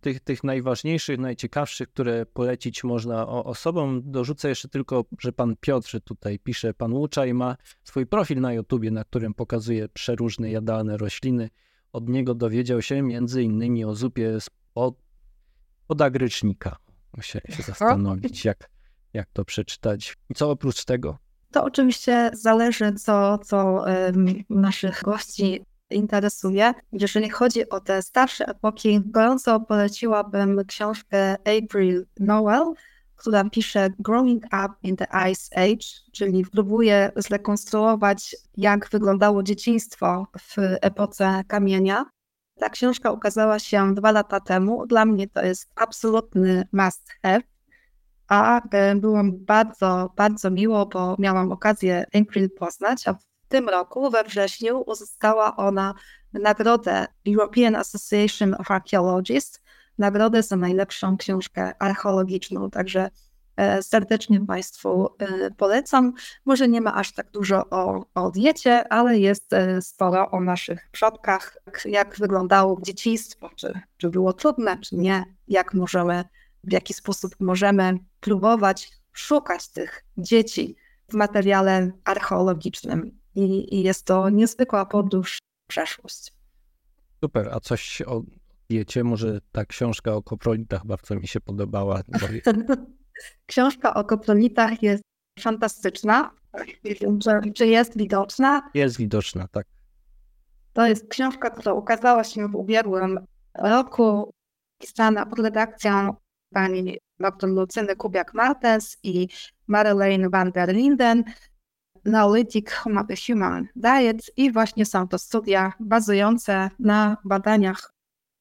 tych, tych najważniejszych, najciekawszych, które polecić można osobom. Dorzucę jeszcze tylko, że pan Piotr tutaj pisze, pan Łuczaj ma swój profil na YouTubie, na którym pokazuje przeróżne jadalne rośliny. Od niego dowiedział się między innymi o zupie od, podagrycznika. Musiałem się zastanowić, jak, jak to przeczytać. I co oprócz tego? To oczywiście zależy, co, co naszych gości interesuje. Jeżeli chodzi o te starsze epoki, gorąco poleciłabym książkę April Noel, która pisze Growing Up in the Ice Age, czyli próbuje zrekonstruować, jak wyglądało dzieciństwo w epoce kamienia. Ta książka ukazała się dwa lata temu. Dla mnie to jest absolutny must have. A e, było mi bardzo, bardzo miło, bo miałam okazję April poznać, a tym roku, we wrześniu, uzyskała ona nagrodę European Association of Archaeologists, nagrodę za najlepszą książkę archeologiczną. Także E, serdecznie Państwu e, polecam. Może nie ma aż tak dużo o, o diecie, ale jest e, sporo o naszych przodkach, jak wyglądało dzieciństwo, czy, czy było trudne, czy nie, jak możemy, w jaki sposób możemy próbować szukać tych dzieci w materiale archeologicznym. I, i jest to niezwykła podróż w przeszłość. Super, a coś o diecie? Może ta książka o koprolitach bardzo mi się podobała. (laughs) Książka o koprolitach jest fantastyczna. Nie wiem, czy jest widoczna. Jest widoczna, tak. To jest książka, która ukazała się w ubiegłym roku, pisana pod redakcją pani dr Lucyny Kubiak-Martens i Marilyn van der Linden, Neolithic Human Diet i właśnie są to studia bazujące na badaniach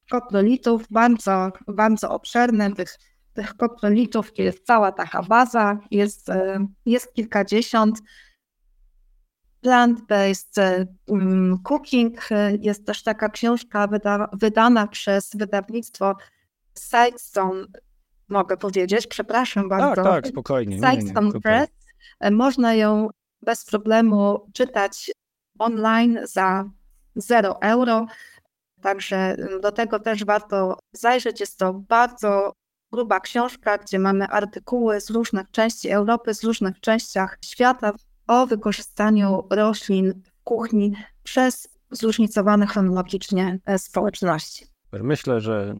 koprolitów, bardzo, bardzo obszerne, tych tych koprolitów jest cała taka baza, jest, e, jest kilkadziesiąt. Plant-based um, cooking e, jest też taka książka wyda, wydana przez wydawnictwo Sidestone, mogę powiedzieć, przepraszam tak, bardzo. Tak, tak, spokojnie. Sidestone Press. Można ją bez problemu czytać online za 0 euro. Także do tego też warto zajrzeć. Jest to bardzo gruba książka, gdzie mamy artykuły z różnych części Europy, z różnych częściach świata o wykorzystaniu roślin w kuchni przez zróżnicowane chronologicznie e, społeczności. Myślę, że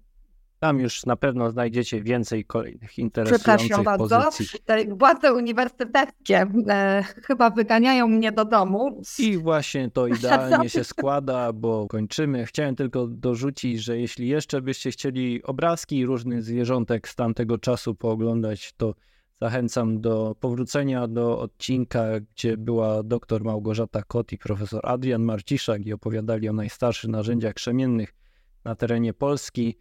tam już na pewno znajdziecie więcej kolejnych interesujących Przepraszam pozycji. bardzo. Władze uniwersyteckie e, chyba wyganiają mnie do domu. I właśnie to (laughs) idealnie się składa, bo kończymy. Chciałem tylko dorzucić, że jeśli jeszcze byście chcieli obrazki różnych zwierzątek z tamtego czasu pooglądać, to zachęcam do powrócenia do odcinka, gdzie była dr Małgorzata Kot i profesor Adrian Marciszak i opowiadali o najstarszych narzędziach krzemiennych na terenie Polski.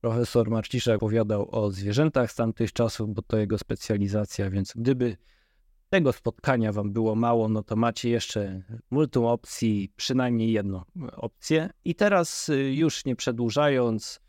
Profesor Marciszek opowiadał o zwierzętach z tamtych czasów, bo to jego specjalizacja, więc gdyby tego spotkania wam było mało, no to macie jeszcze multum opcji, przynajmniej jedną opcję. I teraz y, już nie przedłużając,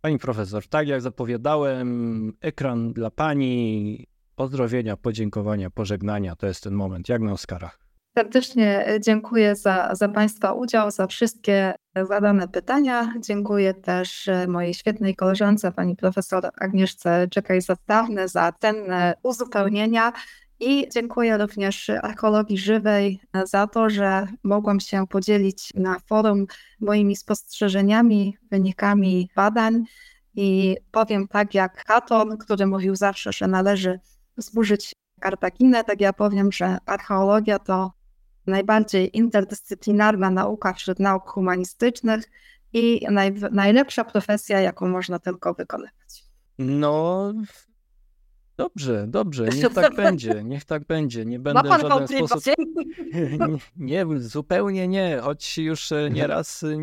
pani profesor, tak jak zapowiadałem, ekran dla pani, pozdrowienia, podziękowania, pożegnania, to jest ten moment, jak na Oscarach. Serdecznie dziękuję za, za Państwa udział, za wszystkie zadane pytania. Dziękuję też mojej świetnej koleżance, pani profesor Agnieszce Czekaj-Zastawny za cenne uzupełnienia. I dziękuję również Archeologii Żywej za to, że mogłam się podzielić na forum moimi spostrzeżeniami, wynikami badań. I powiem tak jak Katon, który mówił zawsze, że należy zburzyć Kartaginę, tak ja powiem, że archeologia to najbardziej interdyscyplinarna nauka wśród nauk humanistycznych i naj, najlepsza profesja, jaką można tylko wykonywać. No, dobrze, dobrze, niech tak będzie, niech tak będzie. Nie będę w żaden sposób. Nie, (laughs) nie, zupełnie nie, choć już e, nieraz. e,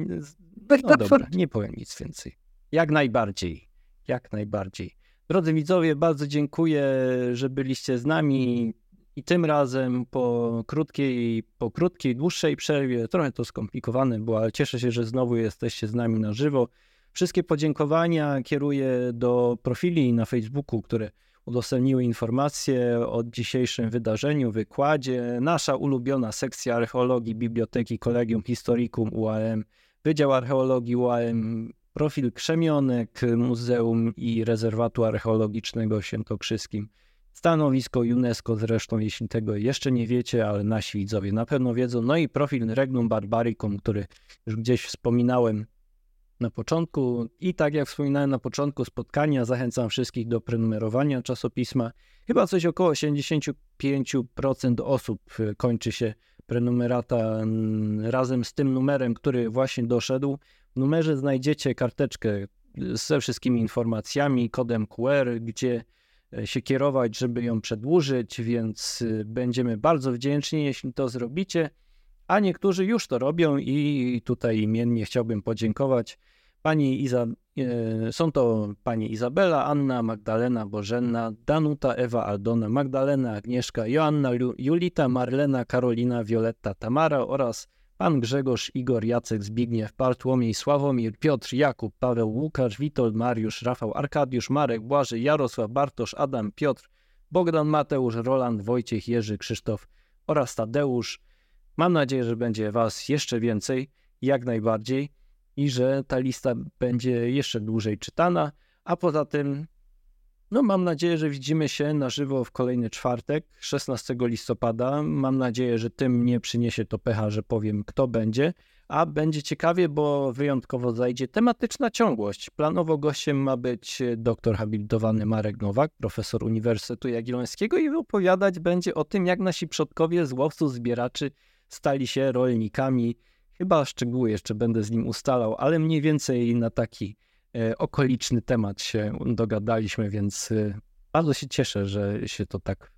No dobra, nie powiem nic więcej. Jak najbardziej, jak najbardziej. Drodzy widzowie, bardzo dziękuję, że byliście z nami i tym razem po krótkiej, po krótkiej, dłuższej przerwie, trochę to skomplikowane było, ale cieszę się, że znowu jesteście z nami na żywo. Wszystkie podziękowania kieruję do profili na Facebooku, które udostępniły informacje o dzisiejszym wydarzeniu, wykładzie. Nasza ulubiona sekcja archeologii Biblioteki Kolegium Historicum UAM, Wydział Archeologii UAM, profil Krzemionek Muzeum i Rezerwatu Archeologicznego Świętokrzyskim. Stanowisko UNESCO zresztą, jeśli tego jeszcze nie wiecie, ale nasi widzowie na pewno wiedzą. No i profil Regnum Barbaricum, który już gdzieś wspominałem na początku. I tak jak wspominałem na początku spotkania, zachęcam wszystkich do prenumerowania czasopisma. Chyba coś około 75% osób y, kończy się prenumerata mm, razem z tym numerem, który właśnie doszedł. W numerze znajdziecie karteczkę ze wszystkimi informacjami, kodem QR, gdzie się kierować, żeby ją przedłużyć, więc y, będziemy bardzo wdzięczni, jeśli to zrobicie. A niektórzy już to robią i tutaj imiennie chciałbym podziękować pani Iza... e, Są to pani Izabela, Anna, Magdalena, Bożenna, Danuta, Ewa, Aldona, Magdalena, Agnieszka, Joanna, Julita, Marlena, Karolina, Wioletta, Tamara oraz pan Grzegorz, Igor, Jacek, Zbigniew, Bartłomiej, Sławomir, Piotr, Jakub, Paweł, Łukasz, Witold, Mariusz, Rafał, Arkadiusz, Marek, Błażej, Jarosław, Bartosz, Adam, Piotr, Bogdan, Mateusz, Roland, Wojciech, Jerzy, Krzysztof oraz Tadeusz. Mam nadzieję, że będzie was jeszcze więcej, jak najbardziej i że ta lista będzie jeszcze dłużej czytana, a poza tym no mam nadzieję, że widzimy się na żywo w kolejny czwartek, 16 listopada. Mam nadzieję, że tym nie przyniesie to pecha, że powiem kto będzie, a będzie ciekawie, bo wyjątkowo zajdzie tematyczna ciągłość. Planowo gościem ma być doktor habilitowany Marek Nowak, profesor Uniwersytetu Jagiellońskiego i opowiadać będzie o tym, jak nasi przodkowie z łowców zbieraczy stali się rolnikami. Chyba szczegóły jeszcze będę z nim ustalał, ale mniej więcej na taki okoliczny temat się dogadaliśmy, więc e, bardzo się cieszę, że się to tak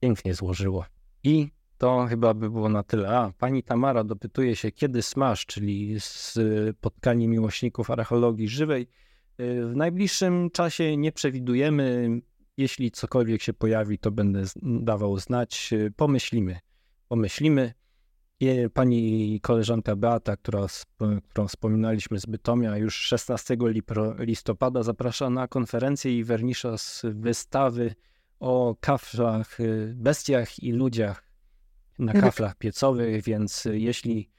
pięknie złożyło. I to chyba by było na tyle. A, pani Tamara dopytuje się, kiedy smash, czyli spotkanie miłośników archeologii żywej. E, W najbliższym czasie nie przewidujemy. Jeśli cokolwiek się pojawi, to będę dawał znać. E, Pomyślimy. Pomyślimy. Pani koleżanka Beata, która, którą wspominaliśmy z Bytomia, już 16 lipro- listopada zaprasza na konferencję i wernisza z wystawy o kaflach, bestiach i ludziach na Mhm. kaflach piecowych, więc jeśli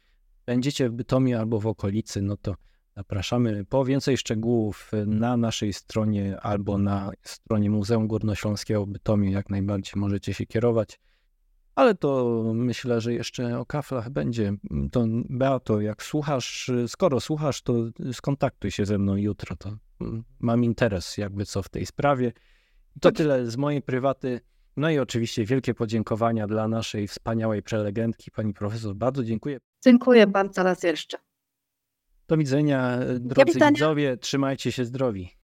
będziecie w Bytomie albo w okolicy, no to zapraszamy po więcej szczegółów na naszej stronie albo na stronie Muzeum Górnośląskiego w Bytomiu, jak najbardziej możecie się kierować. Ale to myślę, że jeszcze o kaflach będzie. To Beato, jak słuchasz, skoro słuchasz, to skontaktuj się ze mną jutro. To mm, mam interes jakby co w tej sprawie. To tyle z mojej prywaty. No i oczywiście wielkie podziękowania dla naszej wspaniałej prelegentki, pani profesor. Bardzo dziękuję. Dziękuję bardzo raz jeszcze. Do widzenia, drodzy widzowie. Trzymajcie się zdrowi.